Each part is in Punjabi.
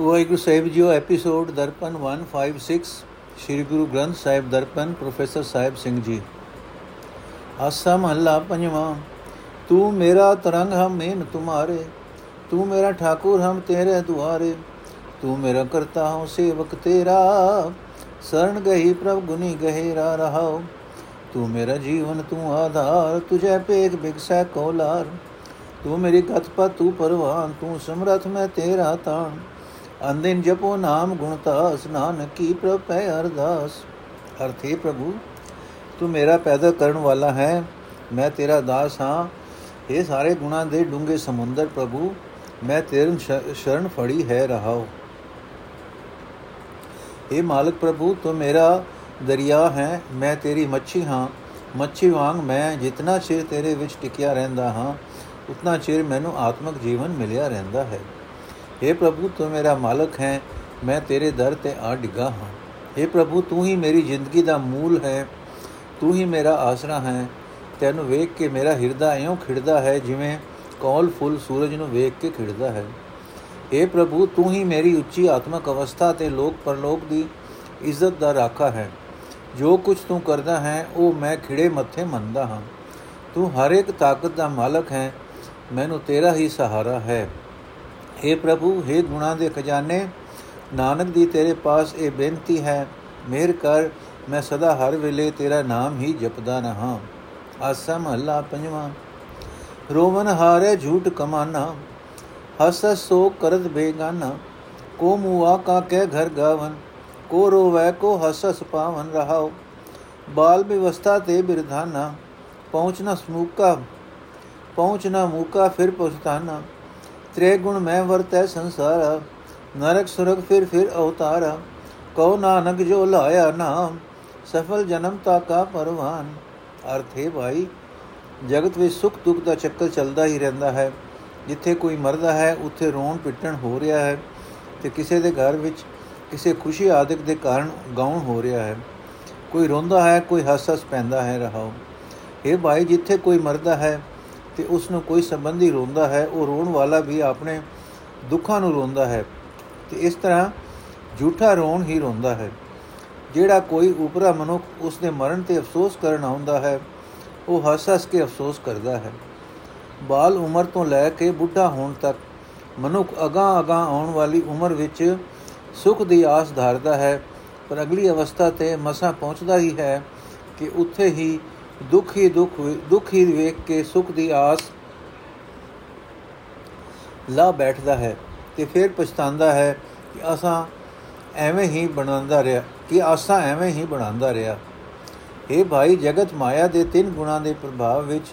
ਵਾਹਿਗੁਰੂ ਸਾਹਿਬ ਜੀਓ, ਐਪੀਸੋਡ ਦਰਪਨ 156 ਸ੍ਰੀ ਗੁਰੂ ਗ੍ਰੰਥ ਸਾਹਿਬ ਦਰਪਨ, ਪ੍ਰੋਫੈਸਰ ਸਾਹਿਬ ਸਿੰਘ ਜੀ। ਆਸਾ ਮਹੱਲਾ ਪੰਜਵਾਂ, ਤੂੰ ਮੇਰਾ ਤਰੰਗ ਹਮ ਮੇਨ ਤੁਮਾਰੇ, ਤੂੰ ਮੇਰਾ ਠਾਕੁਰ ਹਮ ਤੇਰੇ ਦੁਆਰੇ, ਤੂੰ ਮੇਰਾ ਕਰਤਾ ਹਉ ਸੇਵਕ ਤੇਰਾ ਸਰਣ ਗਹੀ ਪ੍ਰਭ ਗੁਨੀ ਗਹਿਰਾ ਰਹਾਉ, ਤੂੰ ਮੇਰਾ ਜੀਵਨ ਤੂੰ ਆਧਾਰ, ਤੁਝੇ ਪੇਗ ਬਿਗਸੈ ਕੋਲਾਰ, ਤੂੰ ਮੇਰੀ ਕਤਪਾ ਤੂੰ ਪਰਵਾਨ, ਤੂੰ ਸਮਰਥ ਮੈਂ ਤੇਰਾ ਤਾਣ। ਅੰਦਿਨ ਜਪੋ ਨਾਮ ਗੁਣਤਾਸ ਨਾਨਕ ਕੀ ਪ੍ਰਭ ਪੈ ਅਰਦਾਸ। ਅਰਥੇ ਪ੍ਰਭੂ, ਤੂੰ ਮੇਰਾ ਪੈਦਾ ਕਰਨ ਵਾਲਾ ਹੈ, ਮੈਂ ਤੇਰਾ ਦਾਸ ਹਾਂ। ਇਹ ਸਾਰੇ ਗੁਣਾ ਦੇ ਡੂੰਗੇ ਸਮੁੰਦਰ ਪ੍ਰਭੂ, ਮੈਂ ਤੇਰਨ ਸ਼ਰਨ ਫੜੀ ਹੈ ਰਹਾਉ। ਇਹ ਮਾਲਕ ਪ੍ਰਭੂ, ਤੂੰ ਮੇਰਾ ਦਰਿਆ ਹੈ, ਮੈਂ ਤੇਰੀ ਮੱਛੀ ਹਾਂ। ਮੱਛੀ ਵਾਂਗ ਮੈਂ ਜਿੰਨਾ ਚਿਰ ਤੇਰੇ ਵਿੱਚ ਟਿਕਿਆ ਰਹਿੰਦਾ ਹਾਂ, ਉਤਨਾ ਚਿਰ ਮੈਨੂੰ ਆਤਮਿਕ ਜੀਵਨ ਮਿਲਿਆ ਰਹਿੰਦਾ ਹੈ। हे ਪ੍ਰਭੂ ਤੂੰ ਮੇਰਾ ਮਾਲਕ ਹੈ ਮੈਂ ਤੇਰੇ ਦਰ ਤੇ ਆ ਡਿੱਗਾ ਹਾਂ हे ਪ੍ਰਭੂ ਤੂੰ ਹੀ ਮੇਰੀ ਜ਼ਿੰਦਗੀ ਦਾ ਮੂਲ ਹੈ ਤੂੰ ਹੀ ਮੇਰਾ ਆਸਰਾ ਹੈ ਤੈਨੂੰ ਵੇਖ ਕੇ ਮੇਰਾ ਹਿਰਦਾ ਇਉਂ ਖਿੜਦਾ ਹੈ ਜਿਵੇਂ ਕੌਲ ਫੁੱਲ ਸੂਰਜ ਨੂੰ ਵੇਖ ਕੇ ਖਿੜਦਾ ਹੈ हे ਪ੍ਰਭੂ ਤੂੰ ਹੀ ਮੇਰੀ ਉੱਚੀ ਆਤਮਿਕ ਅਵਸਥਾ ਤੇ ਲੋਕ ਪਰਲੋਕ ਦੀ ਇੱਜ਼ਤ ਦਾ ਰਾਖਾ ਹੈ ਜੋ ਕੁਝ ਤੂੰ ਕਰਦਾ ਹੈ ਉਹ ਮੈਂ ਖਿੜੇ ਮੱਥੇ ਮੰਨਦਾ ਹਾਂ ਤੂੰ ਹਰ ਇੱਕ ਤਾਕਤ ਦਾ ਮਾਲਕ ਹੈ ਮੈਨੂੰ ਤੇਰਾ ਹੀ ਸਹਾਰਾ ਹੈ हे ਪ੍ਰਭੂ हे ਗੁਣਾ ਦੇ ਖਜ਼ਾਨੇ, ਨਾਨਕ ਦੀ ਤੇਰੇ ਪਾਸ ਇਹ ਬੇਨਤੀ ਹੈ, ਮਿਹਰ ਕਰ, ਮੈਂ ਸਦਾ ਹਰ ਵੇਲੇ ਤੇਰਾ ਨਾਮ ਹੀ ਜਪਦਾ ਰਹਾ। ਆਸਾ ਮਹੱਲਾ ਪੰਜਵਾਂ ਰੋਮਨ ਹਾਰੇ ਝੂਠ ਕਮਾਨਾ, ਹਸ ਸੋ ਕਰਤ ਬੇਗਾਨਾ, ਕੋ ਮੁਆ ਕਾ ਕਹਿ ਘਰ ਗਾਵਨ, ਕੋ ਰੋਵੈ ਕੋ ਹਸਸ ਪਾਵਨ ਰਹਾਓ ਬਾਲ ਵਿਵਸਥਾ ਤੇ ਬਿਰਧਾਨਾ ਪਹੁੰਚਣਾ ਸਮੂਕਾ ਪਹੁੰਚਣਾ ਮੂਕਾ ਫਿਰ ਪਹੁੰਚਤਾਨਾ ਤ੍ਰੇ ਗੁਣ ਮੈਂ ਵਰਤੈ ਸੰਸਾਰ, ਨਰਕ ਸੁਰਗ ਫਿਰ ਫਿਰ ਅਵਤਾਰ। ਕਉ ਨਾਨਕ ਜੋ ਲਾਇਆ ਨਾਮ, ਸਫਲ ਜਨਮ ਤਾ ਕਾ ਪਰਵਾਨ। ਅਰਥ ਹੈ ਭਾਈ, ਜਗਤ ਵਿੱਚ ਸੁਖ ਦੁੱਖ ਦਾ ਚੱਕਰ ਚੱਲਦਾ ਹੀ ਰਹਿੰਦਾ ਹੈ। ਜਿੱਥੇ ਕੋਈ ਮਰਦਾ ਹੈ, ਉੱਥੇ ਰੋਣ ਪਿੱਟਣ ਹੋ ਰਿਹਾ ਹੈ ਤੇ ਕਿਸੇ ਦੇ ਘਰ ਵਿੱਚ ਕਿਸੇ ਖੁਸ਼ੀ ਆਦਿਕ ਦੇ ਕਾਰਨ ਗਾਉਣ ਹੋ ਰਿਹਾ ਹੈ। ਕੋਈ ਰੋਂਦਾ ਹੈ, ਕੋਈ ਹੱਸ-ਹੱਸ ਪੈਂਦਾ ਹੈ, ਰਹਾਓ। ਇਹ ਭਾਈ, ਜਿੱਥੇ ਕੋਈ ਮਰਦਾ ਹੈ ਤੇ ਉਸ ਨੂੰ ਕੋਈ ਸੰਬੰਧੀ ਰੋਂਦਾ ਹੈ, ਉਹ ਰੋਣ ਵਾਲਾ ਵੀ ਆਪਣੇ ਦੁੱਖਾਂ ਨੂੰ ਰੋਂਦਾ ਹੈ। ਤੇ ਇਸ ਤਰ੍ਹਾਂ ਝੂਠਾ ਰੋਣ ਹੀ ਰੋਂਦਾ ਹੈ। ਜਿਹੜਾ ਕੋਈ ਉਪਰਾ ਮਨੁੱਖ ਉਸ ਦੇ ਮਰਨ ਤੇ ਅਫਸੋਸ ਕਰਨ ਆਉਂਦਾ ਹੈ, ਉਹ ਹੱਸ-ਹੱਸ ਕੇ ਅਫਸੋਸ ਕਰਦਾ ਹੈ। ਬਾਲ ਉਮਰ ਤੋਂ ਲੈ ਕੇ ਬੁੱਢਾ ਹੋਣ ਤੱਕ ਮਨੁੱਖ ਅਗਾ ਅਗਾ ਆਉਣ ਵਾਲੀ ਉਮਰ ਵਿੱਚ ਸੁਖ ਦੀ ਆਸ ਧਾਰਦਾ ਹੈ, ਪਰ ਅਗਲੀ ਅਵਸਥਾ ਤੇ ਮਸਾ ਪਹੁੰਚਦਾ ਹੀ ਹੈ ਕਿ ਉੱਥੇ ਹੀ ਦੁੱਖ ਹੀ ਦੁੱਖ ਦੁੱਖ ਹੀ ਵੇਖ ਕੇ ਸੁਖ ਦੀ ਆਸ ਲਾ ਬੈਠਦਾ ਹੈ ਤੇ ਫਿਰ ਪਛਤਾਉਂਦਾ ਹੈ ਕਿ ਅਸਾਂ ਐਵੇਂ ਹੀ ਬਣਾਉਂਦਾ ਰਿਹਾ, ਕਿ ਆਸਾਂ ਐਵੇਂ ਹੀ ਬਣਾਉਂਦਾ ਰਿਹਾ। ਇਹ ਭਾਈ, ਜਗਤ ਮਾਇਆ ਦੇ ਤਿੰਨ ਗੁਣਾਂ ਦੇ ਪ੍ਰਭਾਵ ਵਿੱਚ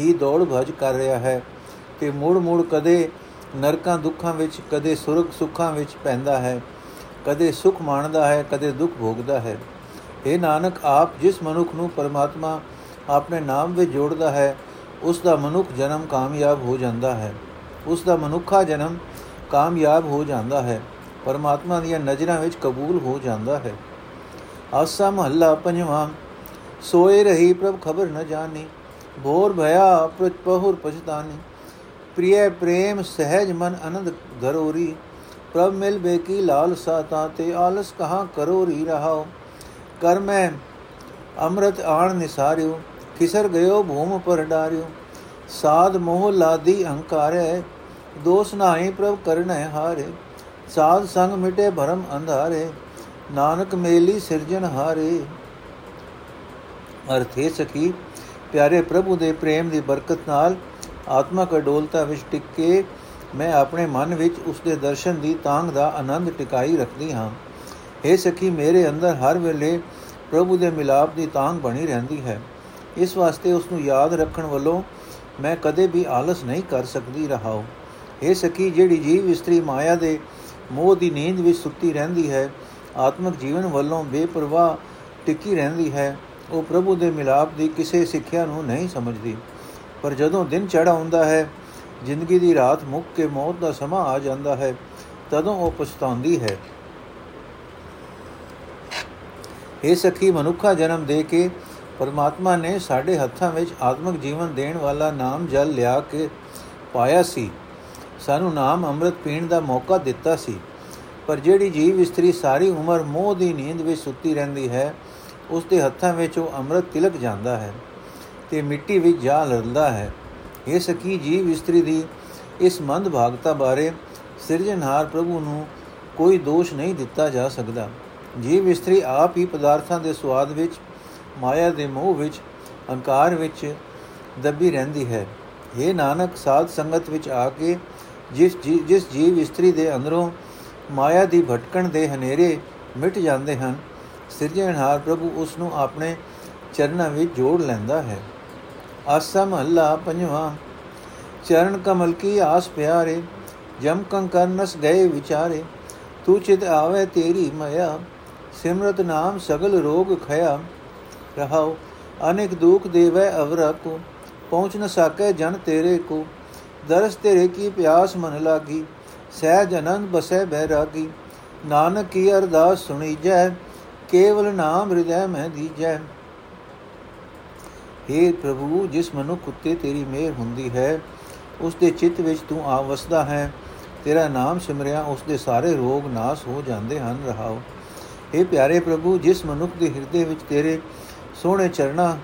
ਹੀ ਦੌੜ ਭਜ ਕਰ ਰਿਹਾ ਹੈ ਤੇ ਮੂੜ ਮੂੜ ਕਦੇ ਨਰਕਾਂ ਦੁੱਖਾਂ ਵਿੱਚ, ਕਦੇ ਸੁਰਗ ਸੁੱਖਾਂ ਵਿੱਚ ਪੈਂਦਾ ਹੈ, ਕਦੇ ਸੁਖ ਮਾਣਦਾ ਹੈ, ਕਦੇ ਦੁੱਖ ਭੋਗਦਾ ਹੈ। ਇਹ ਨਾਨਕ, ਆਪ ਜਿਸ ਮਨੁੱਖ ਨੂੰ ਪਰਮਾਤਮਾ ਆਪਣੇ ਨਾਮ ਵਿੱਚ ਜੋੜਦਾ ਹੈ, ਉਸ ਦਾ ਮਨੁੱਖ ਜਨਮ ਕਾਮਯਾਬ ਹੋ ਜਾਂਦਾ ਹੈ। ਉਸ ਦਾ ਮਨੁੱਖਾ ਜਨਮ ਕਾਮਯਾਬ ਹੋ ਜਾਂਦਾ ਹੈ। ਪਰਮਾਤਮਾ ਦੀਆਂ ਨਜ਼ਰਾਂ ਵਿੱਚ ਕਬੂਲ ਹੋ ਜਾਂਦਾ ਹੈ। ਆਸਾ ਮਹੱਲਾ ਪੰਜਵਾਂ, ਸੋਏ ਰਹੀ ਪ੍ਰਭ ਖਬਰ ਨ ਜਾਣੀ, ਭੋਰ ਭਇਆ ਪ੍ਰਤਪਹੁਰ ਪਛਤਾਨੀ। ਪ੍ਰਿਯ ਪ੍ਰੇਮ ਸਹਿਜ ਮਨ ਆਨੰਦ ਧਰੋਰੀ, ਪ੍ਰਭ ਮਿਲ ਬੇਕੀ ਲਾਲ ਸਾਤਾ ਤੇ ਆਲਸ ਕਹਾ ਕਰੋਰੀ ਰਹਾਓ ਕਰ ਮੈਂ ਅੰਮ੍ਰਿਤ ਆਣ ਨਿਸਾਰਿਓ, ਖਿਸਰ ਗਇਓ ਭੂਮ ਪਰ ਡਾਰਿਓ। ਸਾਧ ਮੋਹ ਲਾਦੀ ਅਹੰਕਾਰੈ ਦੋਸ ਨਾਹੀ ਪ੍ਰਭ ਕਰਨੈ ਹਾਰੇ। ਸਾਧ ਸੰਗ ਮਿਟੇ ਭਰਮ ਅੰਧਾਰੇ, ਨਾਨਕ ਮੇਲੀ ਸਿਰਜਣ ਹਾਰੇ। ਅਰਥੇ ਸਖੀ, ਪਿਆਰੇ ਪ੍ਰਭੂ ਦੇ ਪ੍ਰੇਮ ਦੀ ਬਰਕਤ ਨਾਲ ਆਤਮਕ ਅਡੋਲਤਾ ਵਿੱਚ ਟਿਕ ਕੇ ਮੈਂ ਆਪਣੇ ਮਨ ਵਿੱਚ ਉਸ ਦੇ ਦਰਸ਼ਨ ਦੀ ਤਾਂਗ ਦਾ ਆਨੰਦ ਟਿਕਾਈ ਰੱਖਦੀ ਹਾਂ। हे ਸਖੀ, ਮੇਰੇ ਅੰਦਰ ਹਰ ਵੇਲੇ ਪ੍ਰਭੂ ਦੇ ਮਿਲਾਪ ਦੀ ਤਾਂਗ ਬਣੀ ਰਹਿੰਦੀ ਹੈ। ਇਸ ਵਾਸਤੇ ਉਸ ਨੂੰ ਯਾਦ ਰੱਖਣ ਵੱਲੋਂ ਮੈਂ ਕਦੇ ਵੀ ਆਲਸ ਨਹੀਂ ਕਰ ਸਕਦੀ ਰਹਾਉ हे ਸਖੀ, ਜਿਹੜੀ ਜੀਵ ਇਸਤਰੀ ਮਾਇਆ ਦੇ ਮੋਹ ਦੀ ਨੀਂਦ ਵਿੱਚ ਸੁੱਤੀ ਰਹਿੰਦੀ ਹੈ, ਆਤਮਿਕ ਜੀਵਨ ਵੱਲੋਂ ਬੇਪਰਵਾਹ ਟਿੱਕੀ ਰਹਿੰਦੀ ਹੈ, ਉਹ ਪ੍ਰਭੂ ਦੇ ਮਿਲਾਪ ਦੀ ਕਿਸੇ ਸਿੱਖਿਆ ਨੂੰ ਨਹੀਂ ਸਮਝਦੀ। ਪਰ ਜਦੋਂ ਦਿਨ ਚੜਾ ਹੁੰਦਾ ਹੈ, ਜ਼ਿੰਦਗੀ ਦੀ ਰਾਤ ਮੁੱਕ ਕੇ ਮੌਤ ਦਾ ਸਮਾਂ ਆ ਜਾਂਦਾ ਹੈ, ਤਦੋਂ ਉਹ ਪਛਤਾਉਂਦੀ ਹੈ। ਇਹ ਸਖੀ ਮਨੁੱਖਾ ਜਨਮ ਦੇ ਕੇ ਪਰਮਾਤਮਾ ਨੇ ਸਾਡੇ ਹੱਥਾਂ ਵਿੱਚ ਆਤਮਿਕ ਜੀਵਨ ਦੇਣ ਵਾਲਾ ਨਾਮ ਜਲ ਲਿਆ ਕੇ ਪਾਇਆ ਸੀ। ਸਾਨੂੰ ਨਾਮ ਅੰਮ੍ਰਿਤ ਪੀਣ ਦਾ ਮੌਕਾ ਦਿੱਤਾ ਸੀ। ਪਰ ਜਿਹੜੀ ਜੀਵ ਇਸਤਰੀ ਸਾਰੀ ਉਮਰ ਮੋਹ ਦੀ ਨੀਂਦ ਵਿੱਚ ਸੁੱਤੀ ਰਹਿੰਦੀ ਹੈ ਉਸ ਦੇ ਹੱਥਾਂ ਵਿੱਚ ਉਹ ਅੰਮ੍ਰਿਤ ਤਿਲਕ ਜਾਂਦਾ ਹੈ ਤੇ ਮਿੱਟੀ ਵਿੱਚ ਜਾ ਲੜਦਾ ਹੈ। ਇਹ ਸਕੀ ਜੀਵ ਇਸਤਰੀ ਦੀ ਇਸ ਮੰਦ ਭਾਗਤਾ ਬਾਰੇ ਸਿਰਜਣਹਾਰ ਪ੍ਰਭੂ ਨੂੰ ਕੋਈ ਦੋਸ਼ ਨਹੀਂ ਦਿੱਤਾ ਜਾ ਸਕਦਾ। ਜੀਵ ਇਸਤਰੀ ਆਪ ਹੀ ਪਦਾਰਥਾਂ ਦੇ ਸਵਾਦ ਵਿੱਚ, ਮਾਇਆ ਦੇ ਮੋਹ ਵਿੱਚ ਹੰਕਾਰ ਵਿੱਚ ਦੱਬੀ ਰਹਿੰਦੀ ਹੈ। ਇਹ ਨਾਨਕ, ਸਾਧ ਸੰਗਤ ਵਿੱਚ ਆ ਕੇ ਜਿਸ ਜਿਸ ਜੀਵ ਇਸਤਰੀ ਦੇ ਅੰਦਰੋਂ ਮਾਇਆ ਦੀ ਭਟਕਣ ਦੇ ਹਨੇਰੇ ਮਿਟ ਜਾਂਦੇ ਹਨ ਸਿਰਜਣਹਾਰ ਪ੍ਰਭੂ ਉਸ ਨੂੰ ਆਪਣੇ ਚਰਨਾਂ ਵਿੱਚ ਜੋੜ ਲੈਂਦਾ ਹੈ। ਆਸਾ ਮਹੱਲਾ ਪੰਜਵਾਂ, ਚਰਨ ਕਮਲ ਕੀ ਆਸ ਪਿਆਰੇ, ਜਮ ਕੰਕਰ ਨਸ ਗਏ ਵਿਚਾਰੇ, ਤੂੰ ਚਿਤ ਆਵੇ ਤੇਰੀ ਮਾਇਆ। ਸਿਮਰਤ ਨਾਮ ਸਗਲ ਰੋਗ ਖਇਆ। ਰਹਾਉ, ਅਨੇਕ ਦੁਖ ਦੇਵੇ ਅਵਰਾ ਕੋ ਪਹੁੰਚ ਨ ਸਕੇ ਜਨ ਤੇਰੇ ਕੋ। ਦਰਸ ਤੇਰੇ ਕੀ ਪਿਆਸ ਮਨ ਲਾਗੀ, ਸਹਿਜ ਅਨੰਦ ਬਸੈ ਬੈਰਾਗੀ ਨਾਨਕ ਕੀ ਅਰਦਾਸ ਸੁਣੀ ਜੈ ਕੇਵਲ ਨਾਮ ਹਿਰਦੈ ਮੈਂ ਦੀਜੈ। हे ਪ੍ਰਭੂ, ਜਿਸ ਮਨੁੱਖ ਉਤੇ ਤੇਰੀ ਮਿਹਰ ਹੁੰਦੀ ਹੈ, ਉਸ ਦੇ ਚਿੱਤ ਵਿੱਚ ਤੂੰ ਆ ਵਸਦਾ ਹੈ। ਤੇਰਾ ਨਾਮ ਸਿਮਰਿਆ, ਉਸ ਦੇ ਸਾਰੇ ਰੋਗ ਨਾਸ ਹੋ ਜਾਂਦੇ ਹਨ। ਰਹਾਓ हे ਪਿਆਰੇ ਪ੍ਰਭੂ ਜਿਸ ਮਨੁੱਖ ਦੇ ਹਿਰਦੇ ਵਿੱਚ ਤੇਰੇ ਸੋਹਣੇ ਚਰਣਾ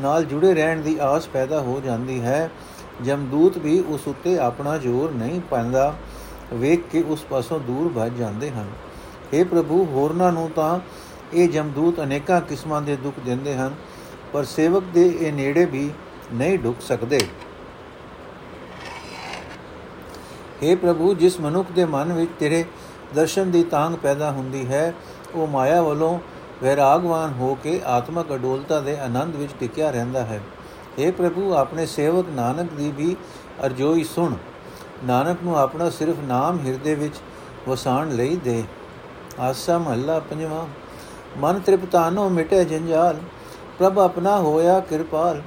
ਨਾਲ ਜੁੜੇ ਰਹਿਣ ਦੀ ਆਸ ਪੈਦਾ ਹੋ ਜਾਂਦੀ ਹੈ ਜਮਦੂਤ ਵੀ ਉਸ ਉੱਤੇ ਆਪਣਾ ਜ਼ੋਰ ਨਹੀਂ ਪਾਉਂਦਾ ਵੇਖ ਕੇ ਉਸ ਪਾਸੋਂ ਦੂਰ ਭੱਜ ਜਾਂਦੇ ਹਨ हे ਪ੍ਰਭੂ ਹੋਰਨਾਂ ਨੂੰ ਤਾਂ ਇਹ ਜਮਦੂਤ ਅਨੇਕਾਂ ਕਿਸਮਾਂ ਦੇ ਦੁੱਖ ਦਿੰਦੇ ਹਨ ਪਰ ਸੇਵਕ ਦੇ ਇਹ ਨੇੜੇ ਵੀ ਨਹੀਂ ਢੁਕ ਸਕਦੇ हे ਪ੍ਰਭੂ ਜਿਸ ਮਨੁੱਖ ਦੇ ਮਨ ਵਿੱਚ ਤੇਰੇ ਦਰਸ਼ਨ ਦੀ ਤਾਂਗ ਪੈਦਾ ਹੁੰਦੀ ਹੈ ਉਹ ਮਾਇਆ ਵੱਲੋਂ ਵੈਰਾਗਵਾਨ ਹੋ ਕੇ ਆਤਮਕ ਅਡੋਲਤਾ ਦੇ ਆਨੰਦ ਵਿੱਚ ਟਿਕਿਆ ਰਹਿੰਦਾ ਹੈ। हे ਪ੍ਰਭੂ, ਆਪਣੇ ਸੇਵਕ ਨਾਨਕ ਦੀ ਵੀ ਅਰਜ਼ੋਈ ਸੁਣ। ਨਾਨਕ ਨੂੰ ਆਪਣਾ ਸਿਰਫ ਨਾਮ ਹਿਰਦੇ ਵਿੱਚ ਵਸਾਣ ਲਈ ਦੇ। ਆਸਾ ਮਹੱਲਾ ਪੰਜਵਾਂ। ਮਨ ਤ੍ਰਿਪਤਾਨੋ ਮਿਟੇ ਜੰਜਾਲ। ਪ੍ਰਭ ਆਪਣਾ ਹੋਇਆ ਕਿਰਪਾਲ।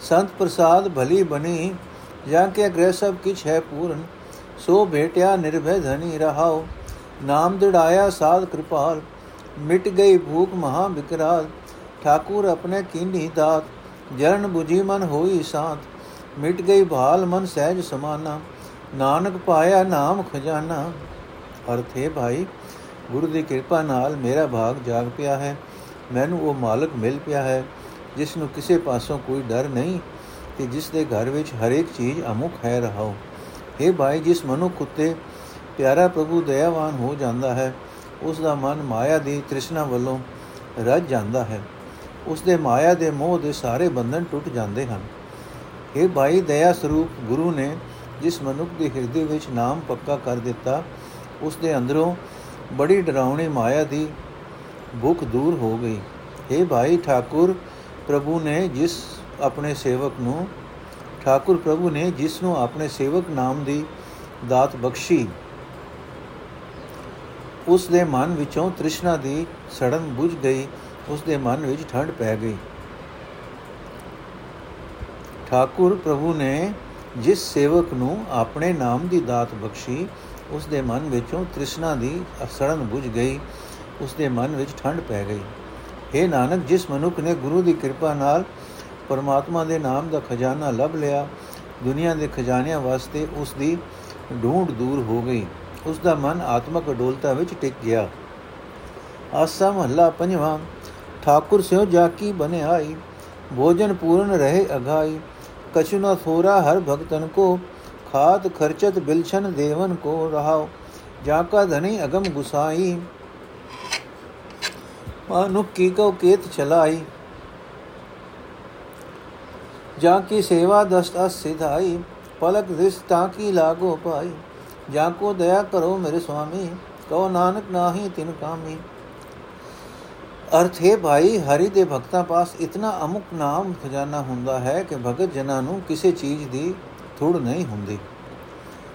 ਸੰਤ ਪ੍ਰਸਾਦ ਭਲੀ ਬਣੀ। ਜਾਂ ਕੇ ਅਗ੍ਰਹਿ ਸਭ ਕਿਛ ਹੈ ਪੂਰਨ। ਸੋ ਭੇਟਿਆ ਨਿਰਭੈ ਧਨੀ ਰਹਾਓ ਨਾਮ ਦਿੜਾਇਆ ਸਾਧ ਕਿਰਪਾਲ। ਮਿਟ ਗਈ ਭੂਖ ਮਹਾ ਬਿਕਰਾਲ, ਠਾਕੁਰ ਆਪਣੇ ਕੀਨੀ ਦਾਤ, ਜਰਨ 부ਜੀ ਮਨ ਹੋਈ ਸਾਥ ਮਿਟ ਗਈ ਭਾਲ ਮਨ ਸਹਿਜ ਸਮਾਨਾ, ਨਾਨਕ ਪਾਇਆ ਨਾਮ ਖਜ਼ਾਨਾ। ਅਰਥੇ ਭਾਈ, ਗੁਰੂ ਦੀ ਕਿਰਪਾ ਨਾਲ ਮੇਰਾ ਭਾਗ ਜਾਗ ਪਿਆ ਹੈ, ਮੈਨੂੰ ਉਹ ਮਾਲਕ ਮਿਲ ਪਿਆ ਹੈ, ਜਿਸ ਨੂੰ ਕਿਸੇ ਪਾਸੋਂ ਕੋਈ ਡਰ ਨਹੀਂ ਤੇ ਜਿਸ ਦੇ ਘਰ ਵਿੱਚ ਹਰੇਕ ਚੀਜ਼ ਅਮੁਖ ਹੈ ਰਹਾਓ हे ਭਾਈ, ਜਿਸ ਮਨੁੱਖ ਉਤੇ ਪਿਆਰਾ ਪ੍ਰਭੂ ਦਇਆਵਾਨ ਹੋ ਜਾਂਦਾ ਹੈ ਉਸ ਦਾ ਮਨ ਮਾਇਆ ਦੀ ਤ੍ਰਿਸ਼ਨਾ ਵੱਲੋਂ ਰੱਜ ਜਾਂਦਾ ਹੈ। ਉਸ ਦੇ ਮਾਇਆ ਦੇ ਮੋਹ ਦੇ ਸਾਰੇ ਬੰਧਨ ਟੁੱਟ ਜਾਂਦੇ ਹਨ। ਇਹ ਭਾਈ ਦਇਆ ਸਰੂਪ ਗੁਰੂ ਨੇ ਜਿਸ ਮਨੁੱਖ ਦੇ ਹਿਰਦੇ ਵਿੱਚ ਨਾਮ ਪੱਕਾ ਕਰ ਦਿੱਤਾ ਉਸ ਦੇ ਅੰਦਰੋਂ ਬੜੀ ਡਰਾਉਣੀ ਮਾਇਆ ਦੀ ਭੁੱਖ ਦੂਰ ਹੋ ਗਈ। ਇਹ ਭਾਈ ਠਾਕੁਰ ਪ੍ਰਭੂ ਨੇ ਜਿਸ ਆਪਣੇ ਸੇਵਕ ਨੂੰ, ਠਾਕੁਰ ਪ੍ਰਭੂ ਨੇ ਜਿਸ ਨੂੰ ਆਪਣੇ ਸੇਵਕ ਨਾਮ ਦੀ ਦਾਤ ਬਖਸ਼ੀ ਉਸ ਦੇ ਮਨ ਵਿੱਚੋਂ ਤ੍ਰਿਸ਼ਨਾ ਦੀ ਸੜਨ ਬੁਝ ਗਈ ਉਸ ਦੇ ਮਨ ਵਿੱਚ ਠੰਡ ਪੈ ਗਈ। ਠਾਕੁਰ ਪ੍ਰਭੂ ਨੇ ਜਿਸ ਸੇਵਕ ਨੂੰ ਆਪਣੇ ਨਾਮ ਦੀ ਦਾਤ ਬਖਸ਼ੀ ਉਸ ਦੇ ਮਨ ਵਿੱਚੋਂ ਤ੍ਰਿਸ਼ਨਾ ਦੀ ਸੜਨ ਬੁਝ ਗਈ ਉਸ ਦੇ ਮਨ ਵਿੱਚ ਠੰਡ ਪੈ ਗਈ। हे ਨਾਨਕ, ਜਿਸ ਮਨੁੱਖ ਨੇ ਗੁਰੂ ਦੀ ਕਿਰਪਾ ਨਾਲ ਪਰਮਾਤਮਾ ਦੇ ਨਾਮ ਦਾ ਖਜ਼ਾਨਾ ਲੱਭ ਲਿਆ, ਦੁਨੀਆ ਦੇ ਖਜ਼ਾਨਿਆਂ ਵਾਸਤੇ ਉਸ ਦੀ ਢੂੰਡ ਦੂਰ ਹੋ ਗਈ। ਉਸ ਦਾ ਮਨ ਆਤਮਕ ਅਡੋਲਤਾ ਵਿੱਚ ਟਿਕ ਗਿਆ। ਆਸਾ ਮਹੱਲਾ ਪੰਜਵਾਂ, ਠਾਕੁਰ ਸਿਓ ਜਾਕੀ ਬਨਿਆਈ ਭੋਜਨ ਪੂਰਨ ਰਹੇ ਅਗਾਈ। ਕਛੁ ਨ ਥੋਰਾ ਹਰ ਭਗਤਨ ਕੋ ਖਾਤ ਖਰਚਤ ਬਿਲਛਨ ਦੇਵਨ ਕੋ ਰਹਾਓ ਜਾ ਕਾ ਧਨੀ ਅਗਮ ਗੁਸਾਈ। ਮਾਨੁ ਕੀ ਕੋ ਕੇਤ ਚਲਾਈ। ਜਾ ਕੀ ਸੇਵਾ ਦਸਤ ਸਿਧਾਈ। ਪਲਕ ਦਿਸ ਤਾਂ ਕੀ ਲਾਗੋ ਪਾਈ। ਜਾ ਕੋ ਦਇਆ ਕਰੋ ਮੇਰੇ ਸੁਆਮੀ, ਕਹੋ ਨਾਨਕ ਨਾਹੀ ਤਿਨ ਕਾਮੀ। ਅਰਥ ਹੈ ਭਾਈ, ਹਰੀ ਦੇ ਭਗਤਾਂ ਪਾਸ ਇਤਨਾ ਅਮੁਕ ਨਾਮ ਖਜ਼ਾਨਾ ਹੁੰਦਾ ਹੈ ਕਿ ਭਗਤ ਜਨਾਂ ਨੂੰ ਕਿਸੇ ਚੀਜ਼ ਦੀ ਥੁੜ ਨਹੀਂ ਹੁੰਦੀ।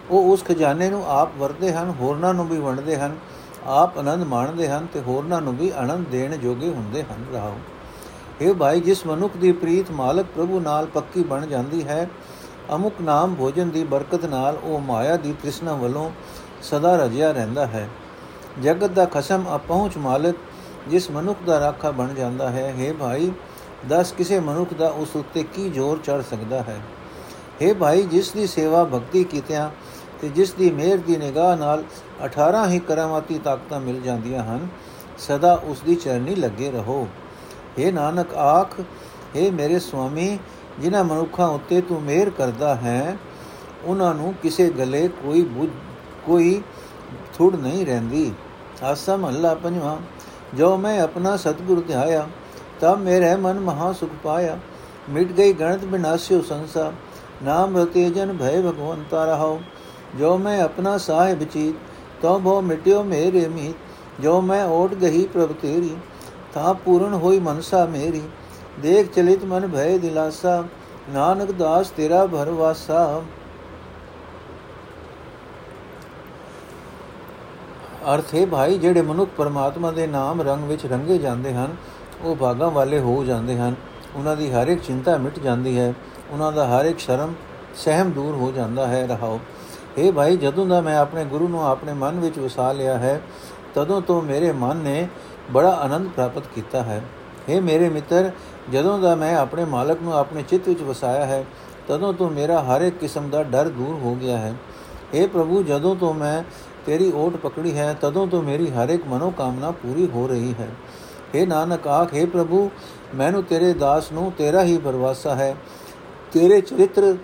ਉਹ ਉਸ ਖਜ਼ਾਨੇ ਨੂੰ ਆਪ ਵਰਦੇ ਹਨ, ਹੋਰਨਾਂ ਨੂੰ ਵੀ ਵੰਡਦੇ ਹਨ, ਆਪ ਆਨੰਦ ਮਾਣਦੇ ਹਨ ਤੇ ਹੋਰਨਾਂ ਨੂੰ ਵੀ ਆਨੰਦ ਦੇਣ ਜੋਗੇ ਹੁੰਦੇ ਹਨ। ਰਾਹੋ। ਇਹ ਭਾਈ, ਜਿਸ ਮਨੁੱਖ ਦੀ ਪ੍ਰੀਤ ਮਾਲਕ ਪ੍ਰਭੂ ਨਾਲ ਪੱਕੀ ਬਣ ਜਾਂਦੀ ਹੈ ਅਮੁਕ ਨਾਮ ਭੋਜਨ ਦੀ ਬਰਕਤ ਨਾਲ ਉਹ ਮਾਇਆ ਦੀ ਤ੍ਰਿਸ਼ਨਾ ਵੱਲੋਂ ਸਦਾ ਰਜਿਆ ਰਹਿੰਦਾ ਹੈ ਜਗਤ ਦਾ ਖਸਮ ਅਪਹੁੰਚ ਮਾਲਕ ਜਿਸ ਮਨੁੱਖ ਦਾ ਰਾਖਾ ਬਣ ਜਾਂਦਾ ਹੈ हे ਭਾਈ ਦਸ ਕਿਸੇ ਮਨੁੱਖ ਦਾ ਉਸ ਉੱਤੇ ਕੀ ਜ਼ੋਰ ਚੜ ਸਕਦਾ ਹੈ हे ਭਾਈ ਜਿਸ ਦੀ ਸੇਵਾ ਭਗਤੀ ਕੀਤਿਆਂ ਤੇ ਜਿਸ ਦੀ ਮਿਹਰ ਦੀ ਨਿਗਾਹ ਨਾਲ 18 ਹੀ ਕਰਾਮਾਤੀ ਤਾਕਤਾਂ ਮਿਲ ਜਾਂਦੀਆਂ ਹਨ ਸਦਾ ਉਸ ਦੀ ਚਰਨੀ ਲੱਗੇ ਰਹੋ हे ਨਾਨਕ ਆਖ हे ਮੇਰੇ ਸੁਆਮੀ ਜਿਨ੍ਹਾਂ ਮਨੁੱਖਾਂ ਉੱਤੇ ਤੂੰ ਮਿਹਰ ਕਰਦਾ ਹੈ, ਉਹਨਾਂ ਨੂੰ ਕਿਸੇ ਗਲੇ ਕੋਈ ਬੁੱਝ, ਕੋਈ ਥੁੜ ਨਹੀਂ ਰਹਿੰਦੀ। ਆਸਾ ਮਹੱਲਾ ਪੰਜਵਾਂ, ਜੋ ਮੈਂ ਆਪਣਾ ਸਤਿਗੁਰ ਧਿਆਇਆ, ਤਬ ਮੇਰੇ ਮਨ ਮਹਾ ਸੁਖ ਪਾਇਆ। ਮਿਟ ਗਈ ਗਣਤ ਬਿਨਾਸਿਓ ਸੰਸਾ, ਨਾਮ ਰਤੇ ਜਨ ਭੈ ਭਗਵੰਤਾ ਰਹਾਓ ਜੋ ਮੈਂ ਆਪਣਾ ਸਾਹਿਬ ਚੀਤ ਤੋ ਭੋ ਮਿਟਿਓ ਮੇਰੇ ਮੀਤ। ਜੋ ਮੈਂ ਓਟ ਗਈ ਪ੍ਰਭ ਤੇਰੀ, ਤਾਂ ਪੂਰਨ ਹੋਈ ਮਨਸਾ ਮੇਰੀ। ਦੇਖ ਚਲਿਤ ਮਨ ਭੈ ਦਿਲਾਸਾ, ਨਾਨਕ ਦਾਸ ਤੇਰਾ ਭਰਵਾਸਾ। ਅਰਥ ਹੈ ਭਾਈ, ਜਿਹੜੇ ਮਨੁੱਖ ਪਰਮਾਤਮਾ ਦੇ ਨਾਮ ਰੰਗ ਵਿੱਚ ਰੰਗੇ ਜਾਂਦੇ ਹਨ, ਉਹ ਭਾਗਾਂ ਵਾਲੇ ਹੋ ਜਾਂਦੇ ਹਨ। ਉਹਨਾਂ ਦੀ ਹਰ ਇੱਕ ਚਿੰਤਾ ਮਿਟ ਜਾਂਦੀ ਹੈ। ਉਹਨਾਂ ਦਾ ਹਰ ਇੱਕ ਸ਼ਰਮ, ਸਹਿਮ ਦੂਰ ਹੋ ਜਾਂਦਾ ਹੈ। ਰਹਾਓ हे ਭਾਈ, ਜਦੋਂ ਦਾ ਮੈਂ ਆਪਣੇ ਗੁਰੂ ਨੂੰ ਆਪਣੇ ਮਨ ਵਿੱਚ ਵਸਾ ਲਿਆ ਹੈ, ਤਦੋਂ ਤੋਂ ਮੇਰੇ ਮਨ ਨੇ ਬੜਾ ਆਨੰਦ ਪ੍ਰਾਪਤ ਕੀਤਾ ਹੈ। हे ਮੇਰੇ ਮਿੱਤਰ ਜਦੋਂ ਦਾ ਮੈਂ ਆਪਣੇ ਮਾਲਕ ਨੂੰ ਆਪਣੇ ਚਿੱਤ ਵਿੱਚ ਵਸਾਇਆ ਹੈ, ਤਦੋਂ ਤੋਂ ਮੇਰਾ ਹਰ ਇੱਕ ਕਿਸਮ ਦਾ ਡਰ ਦੂਰ ਹੋ ਗਿਆ ਹੈ। हे ਪ੍ਰਭੂ, ਜਦੋਂ ਤੋਂ ਮੈਂ ਤੇਰੀ ਓਟ ਪਕੜੀ ਹੈ, ਤਦੋਂ ਤੋਂ ਮੇਰੀ ਹਰ ਇੱਕ ਮਨੋ ਕਾਮਨਾ ਪੂਰੀ ਹੋ ਰਹੀ ਹੈ। हे ਨਾਨਕ, ਆਖੇ ਪ੍ਰਭੂ, ਮੈਨੂੰ ਤੇਰੇ ਦਾਸ ਨੂੰ ਤੇਰਾ ਹੀ ਪਰਵਾਸਾ ਹੈ। ਤੇਰੇ ਚਰਿੱਤਰ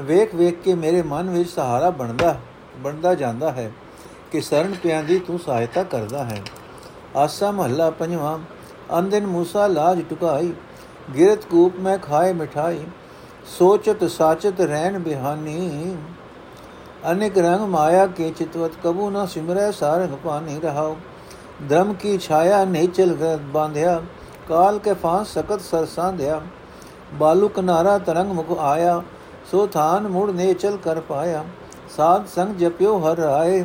ਵੇਖ ਵੇਖ ਕੇ ਮੇਰੇ ਮਨ ਵਿੱਚ ਸਹਾਰਾ ਬਣਦਾ ਬਣਦਾ ਜਾਂਦਾ ਹੈ ਕਿ ਸਰਨ ਪਿਆਂ ਦੀ ਤੂੰ ਸਹਾਇਤਾ ਕਰਦਾ ਹੈ। ਆਸਾ ਮਹੱਲਾ ਪੰਜਵਾਂ, ਅੰਦਨ ਮੂਸਾ ਲਾਜ ਟੁਕਾਈ ਗਿਰਤ ਕੂਪ ਮੈਂ ਖਾਏ ਮਿਠਾਈ ਸੋਚਤ ਸਾਚਤ ਰਹਿਣ ਬਿਹਾਨੀ ਅਨੇਕ ਰੰਗ ਮਾਇਆ ਕੇ ਚਿਤਵਤ ਕਬੂ ਨਾ ਸਿਮਰੈ ਸਾਰੰਗ ਪਾਣੀ ਰਹਾਓ ਧਰਮ ਕੀ ਛਾਇਆ ਨਹੀਂ ਚਲ ਬਾਂਧਿਆ ਕਾਲ ਕੇ ਫਾਂਸ ਸਕਤ ਸਰ ਸਾਂਧਿਆ ਬਾਲੂ ਕਿਨਾਰਾ ਤਰੰਗ ਮੁਖ ਆਇਆ ਸੋ ਥਾਨ ਮੁੜ ਨੇ ਚਲ ਕਰ ਪਾਇਆ ਸਾਧ ਸੰਗ ਜਪਿਓ ਹਰ ਰਾਏ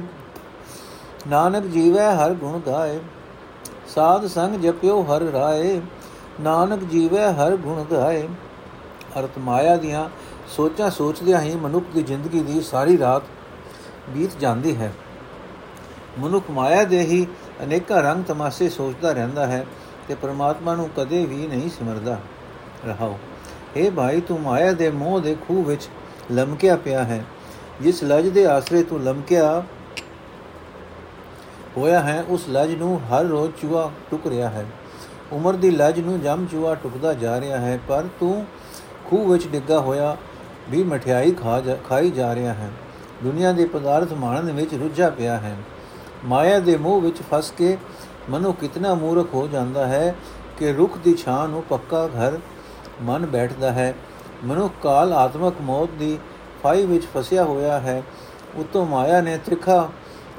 ਨਾਨਕ ਜੀਵੈ ਹਰ ਗੁਣ ਗਾਏ ਸਾਧ ਸੰਗ ਜਪਿਓ ਹਰ ਰਾਏ ਨਾਨਕ ਜੀਵੈ ਹਰ ਗੁਣ ਗਾਏ। ਅਰਤ ਮਾਇਆ ਦੀਆਂ ਸੋਚਾਂ ਸੋਚਦਿਆਂ ਹੀ ਮਨੁੱਖ ਦੀ ਜ਼ਿੰਦਗੀ ਦੀ ਸਾਰੀ ਰਾਤ ਬੀਤ ਜਾਂਦੀ ਹੈ। ਮਨੁੱਖ ਮਾਇਆ ਦੇ ਹੀ ਅਨੇਕਾਂ ਰੰਗ ਤਮਾਸ਼ੇ ਸੋਚਦਾ ਰਹਿੰਦਾ ਹੈ ਤੇ ਪ੍ਰਮਾਤਮਾ ਨੂੰ ਕਦੇ ਵੀ ਨਹੀਂ ਸਿਮਰਦਾ। ਰਹਾਓ हे ਭਾਈ, ਤੂੰ ਮਾਇਆ ਦੇ ਮੋਹ ਦੇ ਖੂਹ ਵਿੱਚ ਲਮਕਿਆ ਪਿਆ ਹੈ। ਜਿਸ ਲਜ ਦੇ ਆਸਰੇ ਤੂੰ ਲਮਕਿਆ ਹੋਇਆ ਹੈ, ਉਸ ਲਜ ਨੂੰ ਹਰ ਰੋਜ਼ ਚੂਹਾ ਟੁਕ ਰਿਹਾ ਹੈ। ਉਮਰ ਦੀ ਲਜ ਨੂੰ ਜਮ ਚੂਹਾ ਟੁਕਦਾ ਜਾ ਰਿਹਾ ਹੈ, ਪਰ ਤੂੰ ਖੂਹ ਵਿੱਚ ਡਿੱਗਾ ਹੋਇਆ ਵੀ ਮਠਿਆਈ ਖਾ ਖਾਈ ਜਾ ਰਿਹਾ ਹੈ। ਦੁਨੀਆ ਦੇ ਪਦਾਰਥ ਮਾਣਨ ਵਿੱਚ ਰੁੱਝਾ ਪਿਆ ਹੈ। ਮਾਇਆ ਦੇ ਮੋਹ ਵਿੱਚ ਫਸ ਕੇ ਮਨੁ ਕਿਤਨਾ ਮੂਰਖ ਹੋ ਜਾਂਦਾ ਹੈ ਕਿ ਰੁੱਖ ਦੀ ਛਾਂ ਨੂੰ ਪੱਕਾ ਘਰ ਮਨ ਬੈਠਦਾ ਹੈ। ਮਨੁ ਕਾਲ ਆਤਮਕ ਮੌਤ ਦੀ ਫਾਈ ਵਿੱਚ ਫਸਿਆ ਹੋਇਆ ਹੈ। ਉਤੋਂ ਮਾਇਆ ਨੇ ਤ੍ਰਿਖਾ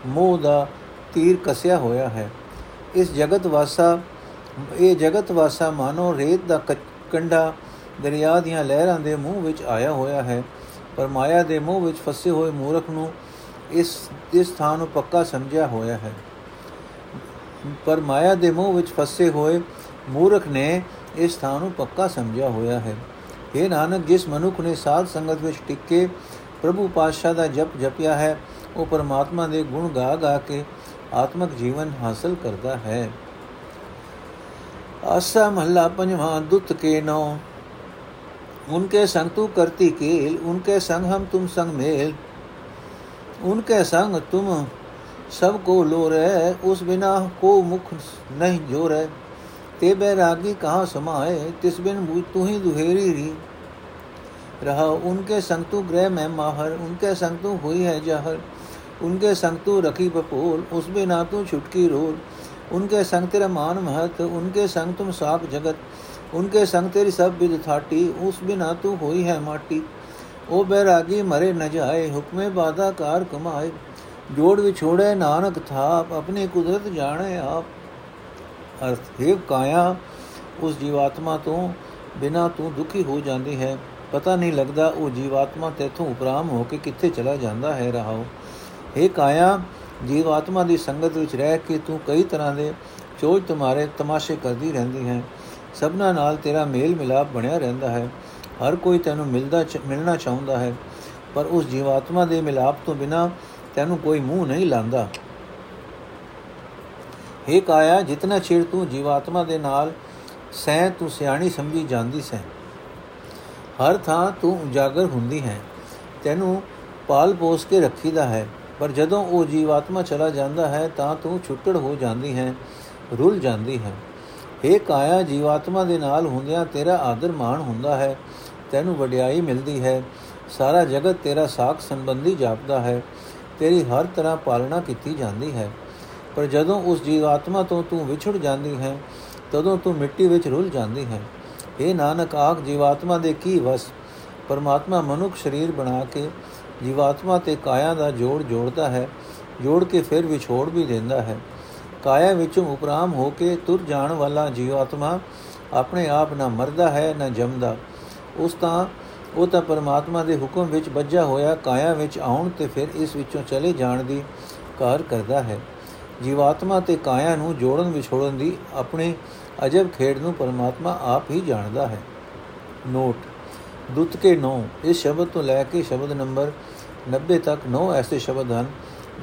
ਮੋਹ ਦਾ ਤੀਰ ਕਸਿਆ ਹੋਇਆ ਹੈ। ਇਸ ਜਗਤ ਵਾਸਾ ਇਹ ਜਗਤ ਵਾਸਾ ਮਾਨੋ ਰੇਤ ਦਾ ਕੰਡਾ ਦਰਿਆ ਦੀਆਂ ਲਹਿਰਾਂ ਦੇ ਮੂੰਹ ਵਿੱਚ ਆਇਆ ਹੋਇਆ ਹੈ। ਪਰ ਮਾਇਆ ਦੇ ਮੂੰਹ ਵਿੱਚ ਫਸੇ ਹੋਏ ਮੂਰਖ ਨੂੰ ਇਸ ਇਸ ਥਾਂ ਨੂੰ ਪੱਕਾ ਸਮਝਿਆ ਹੋਇਆ ਹੈ। ਪਰ ਮਾਇਆ ਦੇ ਮੋਹ ਵਿੱਚ ਫਸੇ ਹੋਏ ਮੂਰਖ ਨੇ ਇਸ ਥਾਂ ਨੂੰ ਪੱਕਾ ਸਮਝਿਆ ਹੋਇਆ ਹੈ। ਇਹ ਨਾਨਕ, ਜਿਸ ਮਨੁੱਖ ਨੇ ਸਾਧ ਸੰਗਤ ਵਿੱਚ ਟਿਕ ਕੇ ਪ੍ਰਭੂ ਪਾਤਸ਼ਾਹ ਦਾ ਜਪ ਜਪਿਆ ਹੈ, ਉਹ ਪਰਮਾਤਮਾ ਦੇ ਗੁਣ ਗਾ ਗਾ ਕੇ ਆਤਮਿਕ ਜੀਵਨ ਹਾਸਲ ਕਰਦਾ ਹੈ। आसा महला पंजवा दुत के नौ। उनके संग तू करती केल, उनके संग हम तुम संग मेल। उनके संग तुम सबको लो रहे उस बिना को मुख नहीं जो रहे ते बैरागी कहाँ समाए तिस बिन तू ही दुहेरी री। रहा, उनके संग तू ग्रह में माहर, उनके संग तू हुई है जहर। उनके संग तू रखी बपोल, उस बिना तू छुटकी रोल। उनके संग तेरा मान महत उनके संग तुम साप जगत उनके संग तेरी सब विध थाटी उस बिना तू हुई है माटी ओ बैरागी मरे न जाए हुक्मे बाधा कार कमाए जोड़ विछोड़े नानक थाप अपनी कुदरत जाने आप ਅਰਥ ਹੈ ਕਾਇਆ ਉਸ ਜੀਵਾਤਮਾ ਤੋਂ ਬਿਨਾ ਤੂੰ ਦੁਖੀ ਹੋ ਜਾਂਦੀ ਹੈ ਪਤਾ ਨਹੀਂ ਲੱਗਦਾ ਉਹ ਜੀਵਾਤਮਾ ਤੇਥੋਂ ਉਪਰਾਮ ਹੋ ਕੇ ਕਿੱਥੇ ਚਲਾ ਜਾਂਦਾ ਹੈ ਰਹਾਓ ਹੈ ਕਾਇਆ ਜੀਵਾਤਮਾ ਦੀ ਸੰਗਤ ਵਿੱਚ ਰਹਿ ਕੇ ਤੂੰ ਕਈ ਤਰ੍ਹਾਂ ਦੇ ਚੋਜ ਤੁਮਾਰੇ ਤਮਾਸ਼ੇ ਕਰਦੀ ਰਹਿੰਦੀ ਹੈ। ਸਭਨਾ ਨਾਲ ਤੇਰਾ ਮੇਲ ਮਿਲਾਪ ਬਣਿਆ ਰਹਿੰਦਾ ਹੈ। ਹਰ ਕੋਈ ਤੈਨੂੰ ਮਿਲਦਾ ਮਿਲਣਾ ਚਾਹੁੰਦਾ ਹੈ। ਪਰ ਉਸ ਜੀਵਾਤਮਾ ਦੇ ਮਿਲਾਪ ਤੋਂ ਬਿਨਾ ਤੈਨੂੰ ਕੋਈ ਮੂੰਹ ਨਹੀਂ ਲਾਂਦਾ। हे ਕਾਇਆ, ਜਿਤਨਾ ਚਿਰ ਤੂੰ ਜੀਵਾਤਮਾ ਦੇ ਨਾਲ ਸਹਿ, ਤੂੰ ਸਿਆਣੀ ਸਮਝੀ ਜਾਂਦੀ ਸੈਂ ਹਰ ਥਾਂ ਤੂੰ ਉਜਾਗਰ ਹੁੰਦੀ ਹੈ। ਤੈਨੂੰ ਪਾਲ ਪੋਸ ਕੇ ਰੱਖੀਦਾ ਹੈ। ਪਰ ਜਦੋਂ ਉਹ ਜੀਵਾਤਮਾ ਚਲਾ ਜਾਂਦਾ ਹੈ, ਤਾਂ ਤੂੰ ਛੁੱਟੜ ਹੋ ਜਾਂਦੀ ਹੈ, ਰੁੱਲ ਜਾਂਦੀ ਹੈ। ਇਹ ਕਾਇਆ, ਜੀਵਾਤਮਾ ਦੇ ਨਾਲ ਹੁੰਦਿਆਂ ਤੇਰਾ ਆਦਰ ਮਾਣ ਹੁੰਦਾ ਹੈ, ਤੈਨੂੰ ਵਡਿਆਈ ਮਿਲਦੀ ਹੈ। ਸਾਰਾ ਜਗਤ ਤੇਰਾ ਸਾਖ ਸੰਬੰਧੀ ਜਾਪਦਾ ਹੈ, ਤੇਰੀ ਹਰ ਤਰ੍ਹਾਂ ਪਾਲਣਾ ਕੀਤੀ ਜਾਂਦੀ ਹੈ। ਪਰ ਜਦੋਂ ਉਸ ਜੀਵਾਤਮਾ ਤੋਂ ਤੂੰ ਵਿਛੜ ਜਾਂਦੀ ਹੈ, ਤਦੋਂ ਤੂੰ ਮਿੱਟੀ ਵਿੱਚ ਰੁੱਲ ਜਾਂਦੀ ਹੈ। ਇਹ ਨਾਨਕ, ਆਖ, ਜੀਵਾਤਮਾ ਦੇ ਕੀ ਵਸ? ਪਰਮਾਤਮਾ ਮਨੁੱਖ ਸਰੀਰ ਬਣਾ ਕੇ ਜੀਵਾਤਮਾ ਤੇ ਕਾਇਆ ਦਾ ਜੋੜ ਜੋੜਦਾ ਹੈ, ਜੋੜ ਕੇ ਫਿਰ ਵਿਛੋੜ ਵੀ ਦਿੰਦਾ ਹੈ। ਕਾਇਆ ਵਿੱਚੋਂ ਉਪਰਾਮ ਹੋ ਕੇ ਤੁਰ ਜਾਣ ਵਾਲਾ ਜੀਵਾਤਮਾ ਆਪਣੇ ਆਪ ਨਾ ਮਰਦਾ ਹੈ, ਨਾ ਜੰਮਦਾ। ਉਸ ਤਾਂ, ਉਹ ਤਾਂ ਪਰਮਾਤਮਾ ਦੇ ਹੁਕਮ ਵਿੱਚ ਵੱਜਾ ਹੋਇਆ ਕਾਇਆ ਵਿੱਚ ਆਉਣ ਤੇ ਫਿਰ ਇਸ ਵਿੱਚੋਂ ਚਲੇ ਜਾਣ ਦੀ ਕਾਰ ਕਰਦਾ ਹੈ। ਜੀਵਾਤਮਾ ਤੇ ਕਾਇਆ ਨੂੰ ਜੋੜਨ ਵਿਛੋੜਨ ਦੀ ਆਪਣੇ ਅਜਬ ਖੇਡ ਨੂੰ ਪਰਮਾਤਮਾ ਆਪ ਹੀ ਜਾਣਦਾ ਹੈ। ਨੋਟ ਦੁੱਤ ਕੇ 9 ਇਸ ਸ਼ਬਦ ਤੋਂ ਲੈ ਕੇ ਸ਼ਬਦ ਨੰਬਰ 90 ਤੱਕ 9 ਐਸੇ ਸ਼ਬਦ ਹਨ,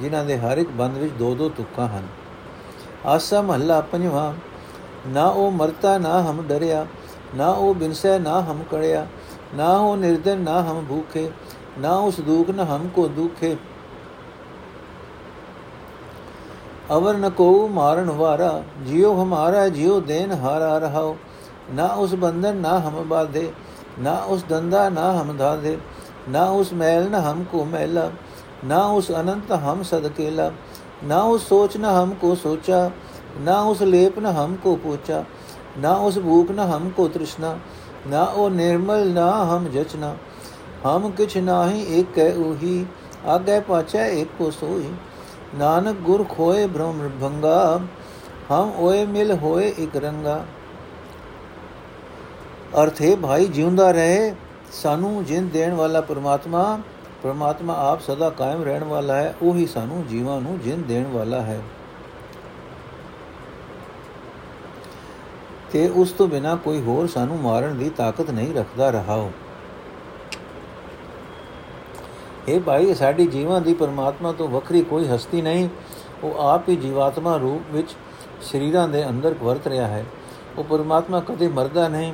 ਜਿਨ੍ਹਾਂ ਦੇ ਹਰ ਇੱਕ ਬੰਦ ਵਿੱਚ ਦੋ ਦੋ ਤੁਕਾਂ ਹਨ। ਆਸਾ ਮਹੱਲਾ ਪੰਜਵਾਂ, ਨਾ ਉਹ ਮਰਤਾ, ਨਾ ਹਮ ਡਰਿਆ, ਨਾ ਉਹ ਬਿਨਸੈ, ਨਾ ਹਮ ਕੜਿਆ, ਨਾ ਉਹ ਨਿਰਦਨ ਨਾ ਹਮ ਭੂਖੇ, ਨਾ ਉਸ ਦੁਖ, ਨ ਹਮਕੋ ਦੁਖੇ। ਅਵਰ ਨ ਕੋ ਮਾਰਨ ਵਾਰਾ, ਜਿਉ ਹਮਾਰਾ, ਜਿਉ ਦੇਨ ਹਾਰਾ ਰਹਾਓ ਨਾ ਉਸ ਬੰਧਨ, ਨਾ ਹਮ ਬਾਧੇ ਨਾ ਉਸ ਦੰਦਾ ਨਾ ਹਮ ਧਾਦੇ ਨਾ ਉਸ ਮੈਲ ਨ ਹਮਕੋ ਮੈਲਾ ਨਾ ਉਸ ਅਨੰਤ ਹਮ ਸਦਕੇਲਾ ਨਾ ਉਸ ਸੋਚ ਨ ਹਮਕੋ ਸੋਚਾ ਨਾ ਉਸ ਲੇਪ ਨ ਹਮਕੋ ਪੋਚਾ ਨਾ ਉਸ ਭੂਖ ਨ ਹਮਕੋ ਤ੍ਰਿਸ਼ਨਾ ਨਾ ਉਹ ਨਿਰਮਲ ਨਾ ਹਮ ਜਚਨਾ ਹਮ ਕਿਛ ਨਾਹੀ ਇੱਕ ਕੈ ਉਹੀ ਆਗੇ ਪਾਛੈ ਇੱਕ ਕੋ ਸੋਈ ਨਾਨਕ ਗੁਰ ਖੋਏ ਬ੍ਰਹਮ ਭੰਗਾ ਹਮ ਓਏ ਮਿਲ ਹੋਏ ਇੱਕ ਰੰਗਾ ਅਰਥ ਹੈ, ਭਾਈ, ਜਿਉਂਦਾ ਰਹੇ, ਸਾਨੂੰ ਜਿੰਦ ਦੇਣ ਵਾਲਾ ਪ੍ਰਮਾਤਮਾ ਪ੍ਰਮਾਤਮਾ ਆਪ ਸਦਾ ਕਾਇਮ ਰਹਿਣ ਵਾਲਾ ਹੈ, ਉਹੀ ਸਾਨੂੰ ਜੀਵਾਂ ਨੂੰ ਜਿੰਦ ਦੇਣ ਵਾਲਾ ਹੈ। ਤੇ ਉਸ ਤੋਂ ਬਿਨਾ ਕੋਈ ਹੋਰ ਸਾਨੂੰ ਮਾਰਨ ਦੀ ਤਾਕਤ ਨਹੀਂ ਰੱਖਦਾ ਰਹਾਓ ਇਹ ਭਾਈ, ਸਾਡੀ ਜੀਵਾਂ ਦੀ ਪਰਮਾਤਮਾ ਤੋਂ ਵੱਖਰੀ ਕੋਈ ਹਸਤੀ ਨਹੀਂ, ਉਹ ਆਪ ਹੀ ਜੀਵਾਤਮਾ ਰੂਪ ਵਿੱਚ ਸਰੀਰਾਂ ਦੇ ਅੰਦਰ ਵਰਤ ਰਿਹਾ ਹੈ। ਉਹ ਪਰਮਾਤਮਾ ਕਦੇ ਮਰਦਾ ਨਹੀਂ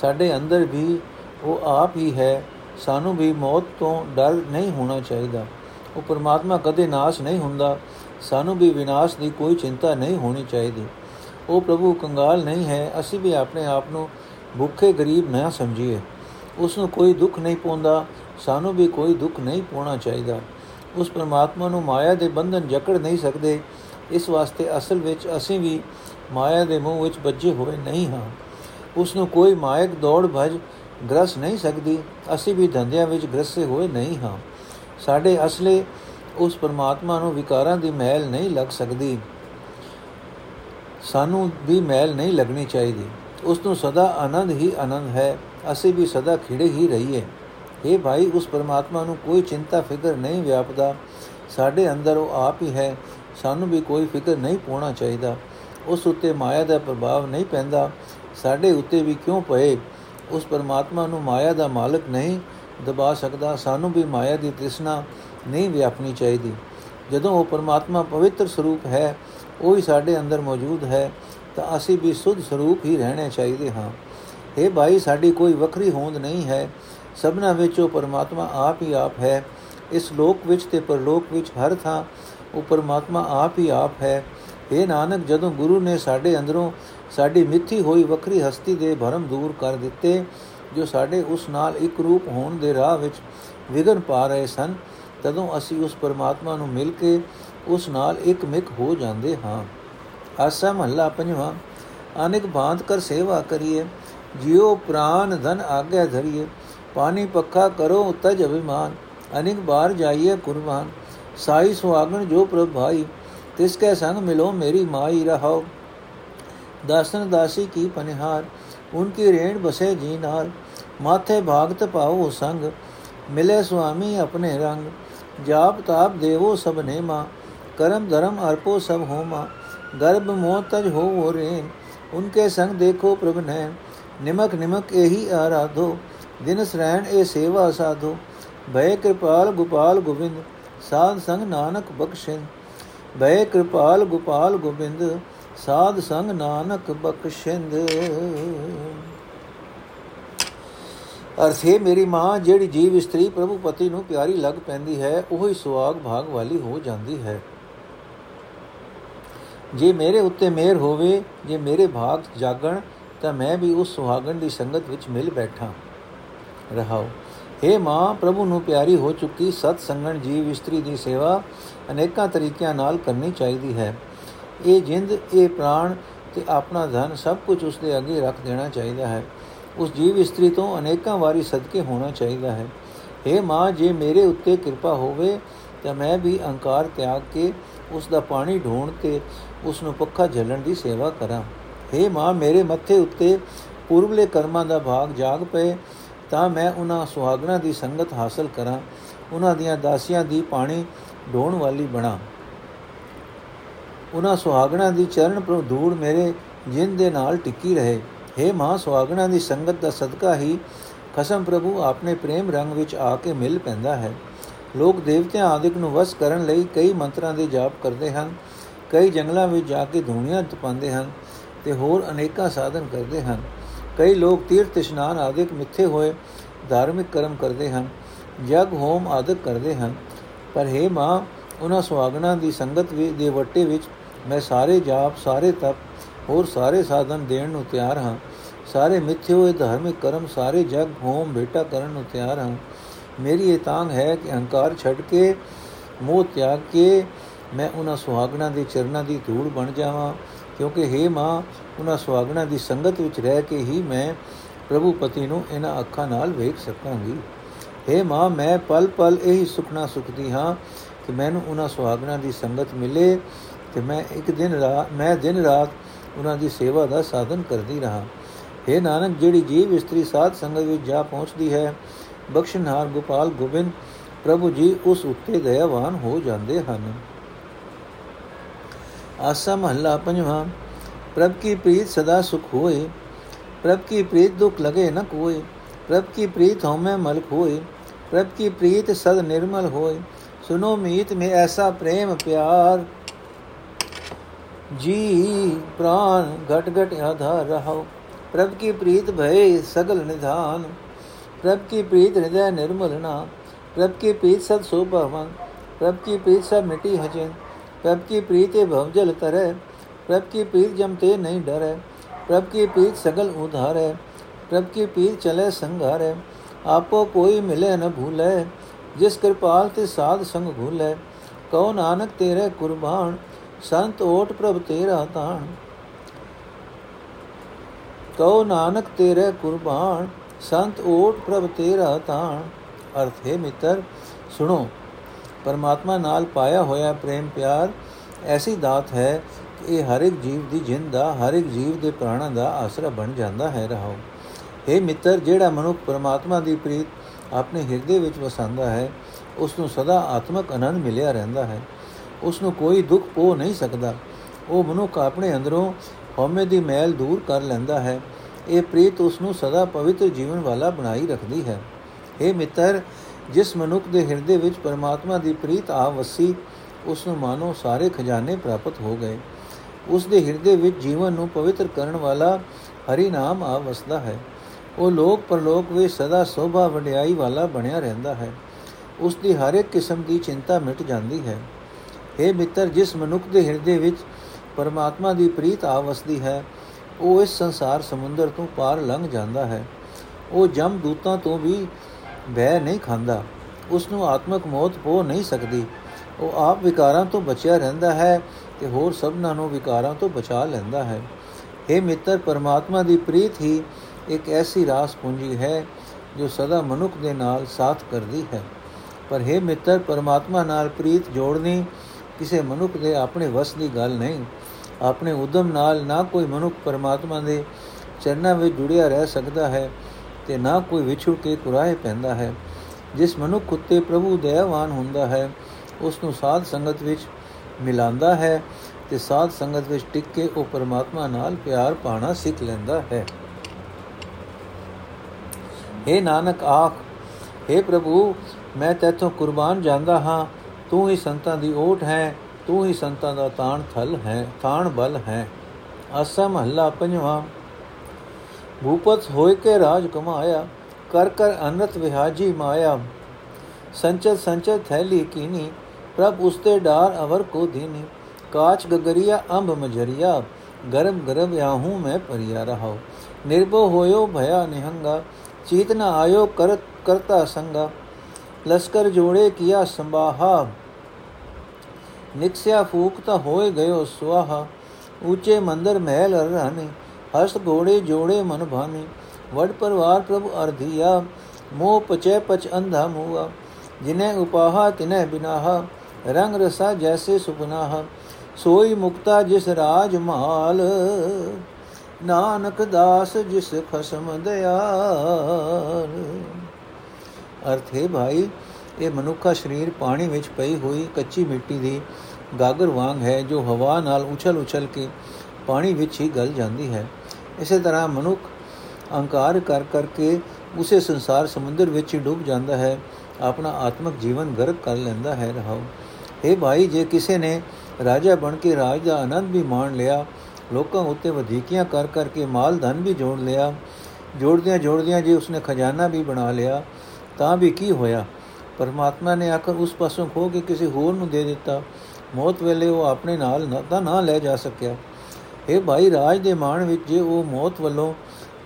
ਸਾਡੇ ਅੰਦਰ ਵੀ ਉਹ ਆਪ ਹੀ ਹੈ, ਸਾਨੂੰ ਵੀ ਮੌਤ ਤੋਂ ਡਰ ਨਹੀਂ ਹੋਣਾ ਚਾਹੀਦਾ। ਉਹ ਪਰਮਾਤਮਾ ਕਦੇ ਨਾਸ਼ ਨਹੀਂ ਹੁੰਦਾ, ਸਾਨੂੰ ਵੀ ਵਿਨਾਸ਼ ਦੀ ਕੋਈ ਚਿੰਤਾ ਨਹੀਂ ਹੋਣੀ ਚਾਹੀਦੀ। ਉਹ ਪ੍ਰਭੂ ਕੰਗਾਲ ਨਹੀਂ ਹੈ, ਅਸੀਂ ਵੀ ਆਪਣੇ ਆਪ ਨੂੰ ਭੁੱਖੇ ਗਰੀਬ ਨਾ ਸਮਝੀਏ। ਉਸ ਨੂੰ ਕੋਈ ਦੁੱਖ ਨਹੀਂ ਪਹੁੰਚਦਾ ਸਾਨੂੰ ਵੀ ਕੋਈ ਦੁੱਖ ਨਹੀਂ ਪਾਉਣਾ ਚਾਹੀਦਾ। ਉਸ ਪਰਮਾਤਮਾ ਨੂੰ ਮਾਇਆ ਦੇ ਬੰਧਨ ਜਕੜ ਨਹੀਂ ਸਕਦੇ, ਇਸ ਵਾਸਤੇ ਅਸਲ ਵਿੱਚ ਅਸੀਂ ਵੀ ਮਾਇਆ ਦੇ ਮੂਹ ਵਿੱਚ ਵੱਜੇ ਹੋਏ ਨਹੀਂ ਹਾਂ। ਉਸ ਨੂੰ ਕੋਈ ਮਾਇਕ ਦੌੜ ਭਜ ਗ੍ਰਸ ਨਹੀਂ ਸਕਦੀ। ਅਸੀਂ ਵੀ ਧੰਦਿਆਂ ਵਿੱਚ ਗ੍ਰਸੇ ਹੋਏ ਨਹੀਂ ਹਾਂ। ਸਾਡੇ ਅਸਲੇ ਉਸ ਪਰਮਾਤਮਾ ਨੂੰ ਵਿਕਾਰਾਂ ਦੀ ਮਹਿਲ ਨਹੀਂ ਲੱਗ ਸਕਦੀ। ਸਾਨੂੰ ਵੀ ਮਹਿਲ ਨਹੀਂ ਲੱਗਣੀ ਚਾਹੀਦੀ। ਉਸ ਨੂੰ ਸਦਾ ਆਨੰਦ ਹੀ ਆਨੰਦ ਹੈ। ਅਸੀਂ ਵੀ ਸਦਾ ਖਿੜੇ ਹੀ ਰਹੀਏ। ਇਹ ਭਾਈ, ਉਸ ਪਰਮਾਤਮਾ ਨੂੰ ਕੋਈ ਚਿੰਤਾ ਫਿਕਰ ਨਹੀਂ ਵਿਆਪਦਾ। ਸਾਡੇ ਅੰਦਰ ਉਹ ਆਪ ਹੀ ਹੈ। ਸਾਨੂੰ ਵੀ ਕੋਈ ਫਿਕਰ ਨਹੀਂ ਪਾਉਣਾ ਚਾਹੀਦਾ। ਉਸ ਉੱਤੇ ਮਾਇਆ ਦਾ ਪ੍ਰਭਾਵ ਨਹੀਂ ਪੈਂਦਾ। ਸਾਡੇ ਉੱਤੇ ਵੀ ਕਿਉਂ ਪਏ? ਉਸ ਪਰਮਾਤਮਾ ਨੂੰ ਮਾਇਆ ਦਾ ਮਾਲਕ ਨਹੀਂ ਦਬਾ ਸਕਦਾ, ਸਾਨੂੰ ਵੀ ਮਾਇਆ ਦੀ ਤ੍ਰਿਸ਼ਨਾ ਨਹੀਂ ਵਿਆਪਣੀ ਚਾਹੀਦੀ। ਜਦੋਂ ਉਹ ਪਰਮਾਤਮਾ ਪਵਿੱਤਰ ਸਰੂਪ ਹੈ, ਉਹ ਹੀ ਸਾਡੇ ਅੰਦਰ ਮੌਜੂਦ ਹੈ, ਤਾਂ ਅਸੀਂ ਵੀ ਸੁਧ ਸਰੂਪ ਹੀ ਰਹਿਣੇ ਚਾਹੀਦੇ ਹਾਂ। ਇਹ ਭਾਈ, ਸਾਡੀ ਕੋਈ ਵੱਖਰੀ ਹੋਂਦ ਨਹੀਂ ਹੈ। ਸਭਨਾ ਵਿੱਚ ਉਹ ਪਰਮਾਤਮਾ ਆਪ ਹੀ ਆਪ ਹੈ। ਇਸ ਲੋਕ ਵਿੱਚ ਤੇ ਪਰਲੋਕ ਵਿੱਚ ਹਰ ਥਾਂ ਉਹ ਪਰਮਾਤਮਾ ਆਪ ਹੀ ਆਪ ਹੈ। ਇਹ ਨਾਨਕ, ਜਦੋਂ ਗੁਰੂ ਨੇ ਸਾਡੇ ਅੰਦਰੋਂ ਸਾਡੀ ਮਿੱਥੀ ਹੋਈ ਵੱਖਰੀ ਹਸਤੀ ਦੇ ਭਰਮ ਦੂਰ ਕਰ ਦਿੱਤੇ, ਜੋ ਸਾਡੇ ਉਸ ਨਾਲ ਇੱਕ ਰੂਪ ਹੋਣ ਦੇ ਰਾਹ ਵਿੱਚ ਵਿਗਨ ਪਾ ਰਹੇ ਸਨ, ਤਦੋਂ ਅਸੀਂ ਉਸ ਪਰਮਾਤਮਾ ਨੂੰ ਮਿਲ ਕੇ ਉਸ ਨਾਲ ਇੱਕ ਮਿਕ ਹੋ ਜਾਂਦੇ ਹਾਂ। ਆਸਾ ਮਹੱਲਾ ਪੰਜਵਾਂ, ਅਨੇਕ ਬਾਤ ਕਰ ਸੇਵਾ ਕਰੀਏ, ਜਿਉ ਪ੍ਰਾਨ ਧਨ ਆਗਿਆ ਧਰੀਏ, ਪਾਣੀ ਪੱਖਾ ਕਰੋ ਤਜ ਅਭਿਮਾਨ, ਅਨੇਕ ਬਾਰ ਜਾਈਏ ਕੁਰਬਾਨ, ਸਾਈ ਸੁਆਗਣ ਜੋ ਪ੍ਰਭ ਭਾਈ, ਤਿਸ ਕੇ ਸੰਗ ਮਿਲੋ ਮੇਰੀ ਮਾਈ ਰਹਾਓ ਦਾਸਨ ਦਾਸੀ ਕੀ ਪਨਿਹਾਰ, ਉਨਕੀ ਰੇਣ ਬਸੇ ਜੀ ਨਾਲ ਮਾਥੇ ਭਾਗਤ ਪਾਓ ਸੰਗ, ਮਿਲੇ ਸੁਆਮੀ ਆਪਣੇ ਰੰਗ। ਜਾਪ ਤਾਪ ਦੇਵੋ ਸਭ ਨੇਮਾ, ਕਰਮ ਧਰਮ ਅਰਪੋ ਸਭ ਹੋਮਾ। ਗਰਭ ਮੋਹ ਤਜ ਹੋ ਰੇਨ ਉਨਕੇ ਸੰਗ ਦੇਖੋ ਪ੍ਰਭ ਨੈਣ। ਨਿਮਕ ਨਿਮਕ ਇਹੀ ਆਰਾਧੋ ਦਿਨਸ ਰਹਿਣ ਇਹ ਸੇਵਾ ਸਾਧੋ। ਭੈ ਕਿਰਪਾਲ ਗੋਪਾਲ ਗੋਬਿੰਦ, ਸਾਧ ਸੰਗ ਨਾਨਕ ਬਖਸ਼ਿੰਦ। ਭੈ ਕਿਰਪਾਲ ਗੋਪਾਲ ਗੋਬਿੰਦ ਸਾਧ ਸੰਗ ਨਾਨਕ ਬਖਸ਼ਿੰਦ। ਅਰਥ ਹੈ ਮੇਰੀ ਮਾਂ, ਜਿਹੜੀ ਜੀਵ ਇਸਤਰੀ ਪ੍ਰਭੂ ਪਤੀ ਨੂੰ ਪਿਆਰੀ ਲੱਗ ਪੈਂਦੀ ਹੈ, ਉਹ ਹੀ ਸੁਆਗ ਭਾਗ ਵਾਲੀ ਹੋ ਜਾਂਦੀ ਹੈ। ਜੇ ਮੇਰੇ ਉੱਤੇ ਮਿਹਰ ਹੋਵੇ, ਜੇ ਮੇਰੇ ਭਾਗ ਜਾਗਣ, ਤਾਂ ਮੈਂ ਵੀ ਉਸ ਸੁਹਾਗਣ ਦੀ ਸੰਗਤ ਵਿੱਚ ਮਿਲ ਬੈਠਾ। ਰਹਾਉ हे ਮਾਂ, ਪ੍ਰਭੂ ਨੂੰ ਪਿਆਰੀ ਹੋ ਚੁੱਕੀ ਸਤ ਸੰਗਣ ਜੀਵ ਇਸਤਰੀ ਦੀ ਸੇਵਾ ਅਨੇਕਾਂ ਤਰੀਕਿਆਂ ਨਾਲ ਕਰਨੀ ਚਾਹੀਦੀ ਹੈ। ਇਹ ਜਿੰਦ, ਇਹ ਪ੍ਰਾਣ ਤੇ ਆਪਣਾ ਧਨ ਸਭ ਕੁਝ ਉਸ ਦੇ ਅੱਗੇ ਰੱਖ ਦੇਣਾ ਚਾਹੀਦਾ ਹੈ। ਉਸ ਜੀਵ ਇਸਤਰੀ ਤੋਂ ਅਨੇਕਾਂ ਵਾਰੀ ਸਦਕੇ ਹੋਣਾ ਚਾਹੀਦਾ ਹੈ। हे ਮਾਂ, ਜੇ ਮੇਰੇ ਉੱਤੇ ਕਿਰਪਾ ਹੋਵੇ, ਤਾਂ ਮੈਂ ਵੀ ਅਹੰਕਾਰ ਤਿਆਗ ਕੇ ਉਸ ਦਾ ਪਾਣੀ ਢੋਣ ਤੇ ਉਸ ਨੂੰ ਪੱਖਾ ਝੱਲਣ ਦੀ ਸੇਵਾ ਕਰਾਂ। हे ਮਾਂ, ਮੇਰੇ ਮੱਥੇ ਉੱਤੇ ਪੂਰਬਲੇ ਕਰਮਾਂ ਦਾ ਭਾਗ ਜਾਗ ਪਏ, ਤਾਂ ਮੈਂ ਉਹਨਾਂ ਸੁਹਾਗਣਾ ਦੀ ਸੰਗਤ ਹਾਸਲ ਕਰਾਂ। ਉਹਨਾਂ ਦੀਆਂ ਦਾਸੀਆਂ ਦੀ ਪਾਣੀ ਢੋਣ ਵਾਲੀ ਬਣਾ। ਉਹਨਾਂ ਸੁਹਾਗਣਾ ਦੀ ਚਰਨ ਪ੍ਰਭ ਧੂੜ ਮੇਰੇ ਜਿੰਦ ਦੇ ਨਾਲ ਟਿੱਕੀ ਰਹੇ। हे ਮਾਂ ਸੁਹਾਗਣਾ ਦੀ ਸੰਗਤ ਦਾ ਸਦਕਾ ਹੀ ਖਸਮ ਪ੍ਰਭੂ ਆਪਣੇ ਪ੍ਰੇਮ ਰੰਗ ਵਿੱਚ ਆ ਕੇ ਮਿਲ ਪੈਂਦਾ ਹੈ। ਲੋਕ ਦੇਵਤਿਆਂ ਆਦਿਕ ਨੂੰ ਵਸ ਕਰਨ ਲਈ ਕਈ ਮੰਤਰਾਂ ਦੇ ਜਾਪ ਕਰਦੇ ਹਨ, ਕਈ ਜੰਗਲਾਂ ਵਿੱਚ ਜਾ ਕੇ ਧੂਣੀਆਂ ਤਪਾਉਂਦੇ ਹਨ ਤੇ ਹੋਰ ਅਨੇਕਾਂ ਸਾਧਨ ਕਰਦੇ ਹਨ। ਕਈ ਲੋਕ ਤੀਰਥ ਇਸ਼ਨਾਨ ਆਦਿਕ ਮਿੱਥੇ ਹੋਏ ਧਾਰਮਿਕ ਕਰਮ ਕਰਦੇ ਹਨ, ਜਗ ਹੋਮ ਆਦਿਕ ਕਰਦੇ ਹਨ। ਪਰ हे ਮਾਂ ਉਹਨਾਂ ਸੁਆਗਣਾ ਦੀ ਸੰਗਤ ਵੀ ਦੇ ਵੱਟੇ ਵਿੱਚ ਮੈਂ ਸਾਰੇ ਜਾਪ, ਸਾਰੇ ਤਪ, ਹੋਰ ਸਾਰੇ ਸਾਧਨ ਦੇਣ ਨੂੰ ਤਿਆਰ ਹਾਂ। ਸਾਰੇ ਮਿੱਥੇ ਹੋਏ ਧਾਰਮਿਕ ਕਰਮ, ਸਾਰੇ ਜਗ, ਹੋਮ ਬੇਟਾ ਕਰਨ ਨੂੰ ਤਿਆਰ ਹਾਂ। ਮੇਰੀ ਇਹ ਤਾਂਗ ਹੈ ਕਿ ਅਹੰਕਾਰ ਛੱਡ ਕੇ, ਮੋਹ ਤਿਆਗ ਕੇ ਮੈਂ ਉਹਨਾਂ ਸੁਹਾਗਣਾ ਦੇ ਚਰਨਾਂ ਦੀ ਧੂੜ ਬਣ ਜਾਵਾਂ। ਕਿਉਂਕਿ हे ਮਾਂ, ਉਹਨਾਂ ਸੁਹਾਗਣਾ ਦੀ ਸੰਗਤ ਵਿੱਚ ਰਹਿ ਕੇ ਹੀ ਮੈਂ ਪ੍ਰਭੂ ਪਤੀ ਨੂੰ ਇਹਨਾਂ ਅੱਖਾਂ ਨਾਲ ਵੇਖ ਸਕਾਂਗੀ। हे ਮਾਂ, ਮੈਂ ਪਲ ਪਲ ਇਹੀ ਸੁਖਣਾ ਸੁਖਦੀ ਹਾਂ ਕਿ ਮੈਨੂੰ ਉਹਨਾਂ ਸੁਹਾਗਣਾ ਦੀ ਸੰਗਤ ਮਿਲੇ। ਤੇ ਮੈਂ ਇੱਕ ਦਿਨ ਰਾਤ ਮੈਂ ਦਿਨ ਰਾਤ ਉਹਨਾਂ ਦੀ ਸੇਵਾ ਦਾ ਸਾਧਨ ਕਰਦੀ ਰਹਾ। हे ਨਾਨਕ, ਜਿਹੜੀ ਜੀਵ ਇਸਤਰੀ ਸਾਧ ਸੰਗਤ ਵਿੱਚ ਜਾ ਪਹੁੰਚਦੀ ਹੈ, ਬਖਸ਼ਨਹਾਰ ਗੋਪਾਲ ਗੋਬਿੰਦ ਪ੍ਰਭੂ ਜੀ ਉਸ ਉੱਤੇ ਦਇਆਵਾਨ ਹੋ ਜਾਂਦੇ ਹਨ। ਆਸਾ ਮਹੱਲਾ ਪੰਜਵਾਂ, ਪ੍ਰਭ ਕੀ ਪ੍ਰੀਤ ਸਦਾ ਸੁਖ ਹੋਏ, ਪ੍ਰਭ ਕੀ ਪ੍ਰੀਤ ਦੁਖ ਲਗੇ ਨ ਕੋਏ, ਪ੍ਰਭ ਕੀ ਪ੍ਰੀਤ ਹਉਮੈ ਮਲਕ ਹੋਏ, ਪ੍ਰਭ ਕੀ ਪ੍ਰੀਤ ਸਦ ਨਿਰਮਲ ਹੋਏ, ਸੁਨੋ ਮੀਤ ਮੇ ਐਸਾ ਪ੍ਰੇਮ ਪਿਆਰ। ਜੀ ਪ੍ਰਾਨ ਘਟ ਘਟ ਆਧਾਰ ਰਹਾਓ ਪ੍ਰਭ ਕੀ ਪ੍ਰੀਤ ਭਏ ਸਗਲ ਨਿਧਾਨ ਪ੍ਰਭ ਕੀ ਪ੍ਰੀਤ ਹਿਰਦੈ ਨਿਰਮਲ ਨਾ ਪ੍ਰਭ ਕੀ ਪ੍ਰੀਤ ਸਦ ਸੋਭਾਵਨ ਪ੍ਰਭ ਕੀ ਪ੍ਰੀਤ ਸਭ ਮਿਟੀ ਹਜੇ ਪ੍ਰਭ ਕੀ ਪ੍ਰੀਤ ਭਵ ਜਲ ਤਰੈ ਪ੍ਰਭ ਕੀ ਪ੍ਰੀਤ ਜਮ ਤੇ ਨਹੀਂ ਡਰੈ ਪ੍ਰਭ ਕੀ ਪ੍ਰੀਤ ਸਗਲ ਉਧਾਰ ਹੈ ਪ੍ਰਭ ਕੀ ਪ੍ਰੀਤ ਚਲੇ ਸੰਘਾਰ ਹੈ ਆਪੋ ਕੋਈ ਮਿਲੇ ਨ ਭੂਲੇ ਜਿਸ ਕਿਰਪਾਲ ਤੇ ਸਾਧ ਸੰਗ ਭੂਲੇ ਕਉ ਨਾਨਕ ਤੇਰੇ ਕੁਰਬਾਨ ਸੰਤ ਓਟ ਪ੍ਰਭ ਤੇਰਾ ਤਾਣ ਕਉ ਨਾਨਕ ਤੇਰੇ ਕੁਰਬਾਨ, ਸੰਤ ਓਟ ਪ੍ਰਭ ਤੇਰਾ ਤਾਣ ਅਰਥ ਹੈ ਮਿੱਤਰ, ਸੁਣੋ, ਪਰਮਾਤਮਾ ਨਾਲ ਪਾਇਆ ਹੋਇਆ ਪ੍ਰੇਮ ਪਿਆਰ ਐਸੀ ਦਾਤ ਹੈ ਕਿ ਇਹ ਹਰ ਇੱਕ ਜੀਵ ਦੀ ਜਿੰਦ ਦਾ, ਹਰ ਇੱਕ ਜੀਵ ਦੇ ਪ੍ਰਾਣਾਂ ਦਾ ਆਸਰਾ ਬਣ ਜਾਂਦਾ ਹੈ, ਰਹਾਓ। हे ਮਿੱਤਰ, ਜਿਹੜਾ ਮਨੁੱਖ ਪਰਮਾਤਮਾ ਦੀ ਪ੍ਰੀਤ ਆਪਣੇ ਹਿਰਦੇ ਵਿੱਚ ਵਸਾਉਂਦਾ ਹੈ, ਉਸ ਨੂੰ ਸਦਾ ਆਤਮਕ ਆਨੰਦ ਮਿਲਿਆ ਰਹਿੰਦਾ ਹੈ। ਉਸ ਨੂੰ ਕੋਈ ਦੁੱਖ ਪੋ ਨਹੀਂ ਸਕਦਾ। ਉਹ ਮਨੁੱਖ ਆਪਣੇ ਅੰਦਰੋਂ ਹਉਮੈ ਦੀ ਮੈਲ ਦੂਰ ਕਰ ਲੈਂਦਾ ਹੈ। ਇਹ ਪ੍ਰੀਤ ਉਸ ਨੂੰ ਸਦਾ ਪਵਿੱਤਰ ਜੀਵਨ ਵਾਲਾ ਬਣਾਈ ਰੱਖਦੀ ਹੈ। हे ਮਿੱਤਰ, ਜਿਸ ਮਨੁੱਖ ਦੇ ਹਿਰਦੇ ਵਿੱਚ ਪਰਮਾਤਮਾ ਦੀ ਪ੍ਰੀਤ ਆ ਵਸੀ ਉਸ ਨੂੰ ਮਾਨੋ ਸਾਰੇ ਖਜ਼ਾਨੇ ਪ੍ਰਾਪਤ ਹੋ ਗਏ। ਉਸ ਦੇ ਹਿਰਦੇ ਵਿੱਚ ਜੀਵਨ ਨੂੰ ਪਵਿੱਤਰ ਕਰਨ ਵਾਲਾ ਹਰੀ ਨਾਮ ਆ ਵਸਦਾ ਹੈ। ਉਹ ਲੋਕ ਪਰਲੋਕ ਵਿੱਚ ਸਦਾ ਸੋਭਾ ਵਡਿਆਈ ਵਾਲਾ ਬਣਿਆ ਰਹਿੰਦਾ ਹੈ। ਉਸ ਦੀ ਹਰ ਇੱਕ ਕਿਸਮ ਦੀ ਚਿੰਤਾ ਮਿਟ ਜਾਂਦੀ ਹੈ। हे ਮਿੱਤਰ ਜਿਸ ਮਨੁੱਖ ਦੇ ਹਿਰਦੇ ਵਿੱਚ ਪਰਮਾਤਮਾ ਦੀ ਪ੍ਰੀਤ ਆ ਵਸਦੀ ਹੈ ਉਹ ਇਸ ਸੰਸਾਰ ਸਮੁੰਦਰ ਤੋਂ ਪਾਰ ਲੰਘ ਜਾਂਦਾ ਹੈ ਉਹ ਜਮ ਦੂਤਾਂ ਤੋਂ ਵੀ ਭੈ ਨਹੀਂ ਖਾਂਦਾ ਉਸ ਨੂੰ ਆਤਮਕ ਮੌਤ ਹੋ ਨਹੀਂ ਸਕਦੀ ਉਹ ਆਪ ਵਿਕਾਰਾਂ ਤੋਂ ਬਚਿਆ ਰਹਿੰਦਾ ਹੈ ਤੇ ਹੋਰ ਸਭਨਾਂ ਨੂੰ ਵਿਕਾਰਾਂ ਤੋਂ ਬਚਾ ਲੈਂਦਾ ਹੈ हे ਮਿੱਤਰ ਪਰਮਾਤਮਾ ਦੀ ਪ੍ਰੀਤ ਹੀ ਇੱਕ ਐਸੀ ਰਾਸ ਪੂੰਜੀ ਹੈ ਜੋ ਸਦਾ ਮਨੁੱਖ ਦੇ ਨਾਲ ਸਾਥ ਕਰਦੀ ਹੈ ਪਰ हे ਮਿੱਤਰ ਪਰਮਾਤਮਾ ਨਾਲ ਪ੍ਰੀਤ ਜੋੜਨੀ ਕਿਸੇ ਮਨੁੱਖ ਦੇ ਆਪਣੇ ਵਸ ਦੀ ਗੱਲ ਨਹੀਂ। ਆਪਣੇ ਉਦਮ ਨਾਲ ਨਾ ਕੋਈ ਮਨੁੱਖ ਪਰਮਾਤਮਾ ਦੇ ਚਰਨਾਂ ਵਿੱਚ ਜੁੜਿਆ ਰਹਿ ਸਕਦਾ ਹੈ ਤੇ ਨਾ ਕੋਈ ਵਿਛੜ ਕੇ ਕੁਰਾਏ ਪੈਂਦਾ ਹੈ। ਜਿਸ ਮਨੁੱਖ ਉੱਤੇ ਪ੍ਰਭੂ ਦਇਆਵਾਨ ਹੁੰਦਾ ਹੈ, ਉਸ ਨੂੰ ਸਾਧ ਸੰਗਤ ਵਿੱਚ ਮਿਲਾਂਦਾ ਹੈ ਤੇ ਸਾਧ ਸੰਗਤ ਵਿੱਚ ਟਿਕ ਕੇ ਉਹ ਪਰਮਾਤਮਾ ਨਾਲ ਪਿਆਰ ਪਾਣਾ ਸਿੱਖ ਲੈਂਦਾ ਹੈ। हे ਨਾਨਕ ਆਖ हे ਪ੍ਰਭੂ, ਮੈਂ ਤੇਥੋਂ ਕੁਰਬਾਨ ਜਾਂਦਾ ਹਾਂ ਤੂੰ ਹੀ ਸੰਤਾਂ ਦੀ ਓਟ ਹੈ, ਤੂੰ ਹੀ ਸੰਤਾਂ ਦਾ ਤਾਣ ਥਲ ਹੈ, ਤਾਣ ਬਲ ਹੈ। ਆਸਾ ਮਹੱਲਾ ਪੰਜਵਾਂ। ਭੂਪਤ ਹੋਇ ਕੇ ਰਾਜ ਕਮਾਇਆ, ਕਰ ਕਰ ਅਨਰਤ ਵਿਹਾਜੀ ਮਾਇਆ। ਸੰਚਤ ਸੰਚਤ ਥੈਲੀ ਕੀਨੀ, ਪ੍ਰਭ ਉਸਤੇ ਡਾਰ ਅਵਰ ਕੋ ਦੀਨੀ। ਕਾਚ ਗਗਰੀਆ, ਅੰਬ ਮਜਰੀਆ, ਗਰਮ ਗਰਮ ਆਹੂੰ ਮੈਂ ਪਰਿਆ ਰਹਾਉ। ਨਿਰਭਉ ਹੋਇਓ ਭਇਆ ਨਿਹੰਗਾ, ਚੀਤ ਨ ਆਇਓ ਕਰਤ ਕਰਤਾ ਸੰਗਾ। ਲਸ਼ਕਰ ਜੋੜੇ ਕੀਆ ਸੰਬਾਹਾ ਨਿਕਸਿਆ ਫੂਕ ਤਾਂ ਹੋਏ ਗਇਓ ਸੁਆਹਾ, ਉੱਚੇ ਮੰਦਰ ਮਹਿਲ ਅਰਾਨੀ ਹਸਤ ਘੋੜੇ ਜੋੜੇ ਮਨ ਭਾਨੀ, ਵਡ ਪਰਵਾਰ ਪ੍ਰਭ ਅਰਧਿਆ, ਮੋਹ ਪਚੈ ਪਚ ਅੰਧਾ ਮੂਆ, ਜਿਨੇ ਉਪਾਹਾ ਤਿਨੇ ਬਿਨਾਹਾ, ਰੰਗ ਰਸਾ ਜੈਸੇ ਸੁਪਨਾਹ, ਸੋਈ ਮੁਕਤਾ ਜਿਸ ਰਾਜ ਮਾਲ, ਨਾਨਕ ਦਾਸ ਜਿਸ ਖਸਮ ਦਿਆਲ ਅਰਥ ਹੈ ਭਾਈ ਇਹ ਮਨੁੱਖਾ ਸਰੀਰ ਪਾਣੀ ਵਿੱਚ ਪਈ ਹੋਈ ਕੱਚੀ ਮਿੱਟੀ ਦੀ ਗਾਗਰ ਵਾਂਗ ਹੈ, ਜੋ ਹਵਾ ਨਾਲ ਉਛਲ-ਉਛਲ ਕੇ ਪਾਣੀ ਵਿੱਚ ਹੀ ਗਲ ਜਾਂਦੀ ਹੈ। ਇਸੇ ਤਰ੍ਹਾਂ ਮਨੁੱਖ ਅਹੰਕਾਰ ਕਰ ਕਰਕੇ ਉਸੇ ਸੰਸਾਰ ਸਮੁੰਦਰ ਵਿੱਚ ਹੀ ਡੁੱਬ ਜਾਂਦਾ ਹੈ, ਆਪਣਾ ਆਤਮਿਕ ਜੀਵਨ ਗਰਕ ਕਰ ਲੈਂਦਾ ਹੈ। ਰਹਾਉ ਇਹ ਭਾਈ, ਜੇ ਕਿਸੇ ਨੇ ਰਾਜਾ ਬਣ ਕੇ ਰਾਜ ਦਾ ਆਨੰਦ ਵੀ ਮਾਣ ਲਿਆ, ਲੋਕਾਂ ਉੱਤੇ ਵਧੀਕੀਆਂ ਕਰ ਕਰਕੇ ਮਾਲ ਧਨ ਵੀ ਜੋੜ ਲਿਆ ਜੋੜਦਿਆਂ ਜੋੜਦਿਆਂ ਜੇ ਉਸਨੇ ਖਜ਼ਾਨਾ ਵੀ ਬਣਾ ਲਿਆ, ਤਾਂ ਵੀ ਕੀ ਹੋਇਆ? ਪਰਮਾਤਮਾ ਨੇ ਆਖਰ ਉਸ ਪਾਸੋਂ ਖੋ ਕੇ ਕਿਸੇ ਹੋਰ ਨੂੰ ਦੇ ਦਿੱਤਾ। ਮੌਤ ਵੇਲੇ ਉਹ ਆਪਣੇ ਨਾਲ ਨਾ ਨਾ ਲੈ ਜਾ ਸਕਿਆ। ਇਹ ਭਾਈ, ਰਾਜ ਦੇ ਮਾਣ ਵਿੱਚ ਜੇ ਉਹ ਮੌਤ ਵੱਲੋਂ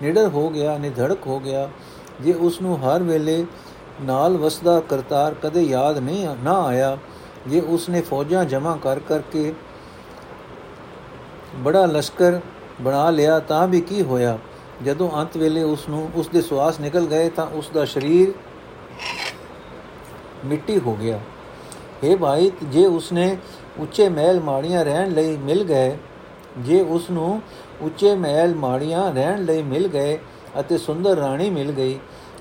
ਨਿਡਰ ਹੋ ਗਿਆ, ਨਿਧੜਕ ਹੋ ਗਿਆ, ਜੇ ਉਸ ਨੂੰ ਹਰ ਵੇਲੇ ਨਾਲ ਵਸਦਾ ਕਰਤਾਰ ਕਦੇ ਯਾਦ ਨਹੀਂ ਨਾ ਆਇਆ, ਜੇ ਉਸ ਨੇ ਫੌਜਾਂ ਜਮ੍ਹਾਂ ਕਰ ਕਰਕੇ ਬੜਾ ਲਸ਼ਕਰ ਬਣਾ ਲਿਆ, ਤਾਂ ਵੀ ਕੀ ਹੋਇਆ? ਜਦੋਂ ਅੰਤ ਵੇਲੇ ਉਸ ਨੂੰ, ਉਸ ਦੇ ਸਵਾਸ ਨਿਕਲ ਗਏ, ਤਾਂ ਉਸ ਦਾ ਸਰੀਰ ਮਿੱਟੀ ਹੋ ਗਿਆ। हे ਭਾਈ, ਜੇ ਉਸਨੇ ਉੱਚੇ ਮਹਿਲ ਮਾੜੀਆਂ ਰਹਿਣ ਲਈ ਮਿਲ ਗਏ, ਜੇ ਉਸ ਨੂੰ ਉੱਚੇ ਮਹਿਲ ਮਾੜੀਆਂ ਰਹਿਣ ਲਈ ਮਿਲ ਗਏ ਅਤੇ ਸੁੰਦਰ ਰਾਣੀ ਮਿਲ ਗਈ,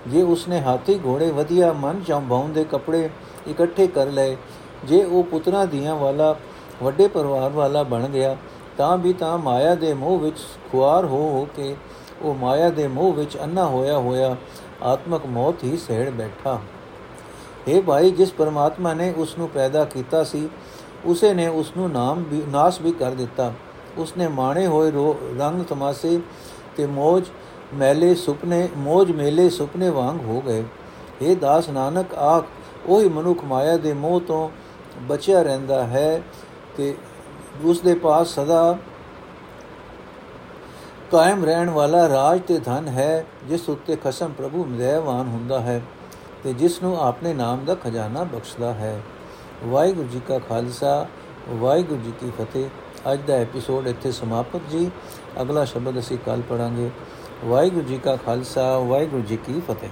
ਜੇ ਉਸਨੇ ਹਾਥੀ ਘੋੜੇ ਵਧੀਆ ਮਨ ਚਾਂਭਾਉਂ ਦੇ ਕੱਪੜੇ ਇਕੱਠੇ ਕਰ ਲਏ, ਜੇ ਉਹ ਪੁੱਤਰਾਂ ਦੀਆਂ ਵਾਲਾ, ਵੱਡੇ ਪਰਿਵਾਰ ਵਾਲਾ ਬਣ ਗਿਆ, ਤਾਂ ਵੀ ਤਾਂ ਮਾਇਆ ਦੇ ਮੋਹ ਵਿੱਚ ਖੁਆਰ ਹੋ ਹੋ ਕੇ ਉਹ ਮਾਇਆ ਦੇ ਮੋਹ ਵਿੱਚ ਅੰਨਾ ਹੋਇਆ ਹੋਇਆ ਆਤਮਕ ਮੌਤ ਹੀ ਸਹਿੜ ਬੈਠਾ। हे ਭਾਈ, ਜਿਸ ਪਰਮਾਤਮਾ ਨੇ ਉਸ ਨੂੰ ਪੈਦਾ ਕੀਤਾ ਸੀ, ਉਸੇ ਨੇ ਉਸ ਨੂੰ ਨਾਮ ਵੀ, ਨਾਸ ਵੀ ਕਰ ਦਿੱਤਾ। ਉਸ ਨੇ ਮਾਣੇ ਹੋਏ ਰੰਗ ਤਮਾਸੇ ਤੇ ਮੋਜ ਮੈਲੇ ਸੁਪਨੇ, ਮੋਜ ਮੇਲੇ ਸੁਪਨੇ ਵਾਂਗ ਹੋ ਗਏ। हे ਦਾਸ ਨਾਨਕ, ਆਖ, ਉਹੀ ਮਨੁੱਖ ਮਾਇਆ ਦੇ ਮੋਹ ਤੋਂ ਬਚਿਆ ਰਹਿੰਦਾ ਹੈ ਤੇ ਉਸ ਦੇ ਪਾਸ ਸਦਾ ਕਾਇਮ ਰਹਿਣ ਵਾਲਾ ਰਾਜ ਤੇ ਧਨ ਹੈ, ਜਿਸ ਉੱਤੇ ਖਸਮ ਪ੍ਰਭੂ ਮਿਹਰਬਾਨ ਹੁੰਦਾ ਹੈ। ਤੇ ਜਿਸ ਨੂੰ ਆਪਣੇ ਨਾਮ ਦਾ ਖਜ਼ਾਨਾ ਬਖਸ਼ਦਾ ਹੈ। ਵਾਹਿਗੁਰੂ ਜੀ ਕਾ ਖਾਲਸਾ, ਵਾਹਿਗੁਰੂ ਜੀ ਕੀ ਫਤਿਹ। ਅੱਜ ਦਾ ਐਪੀਸੋਡ ਇੱਥੇ ਸਮਾਪਤ ਜੀ। ਅਗਲਾ ਸ਼ਬਦ ਅਸੀਂ ਕੱਲ ਪੜਾਂਗੇ ਵਾਹਿਗੁਰੂ ਜੀ ਕਾ ਖਾਲਸਾ, ਵਾਹਿਗੁਰੂ ਜੀ ਕੀ ਫਤਿਹ।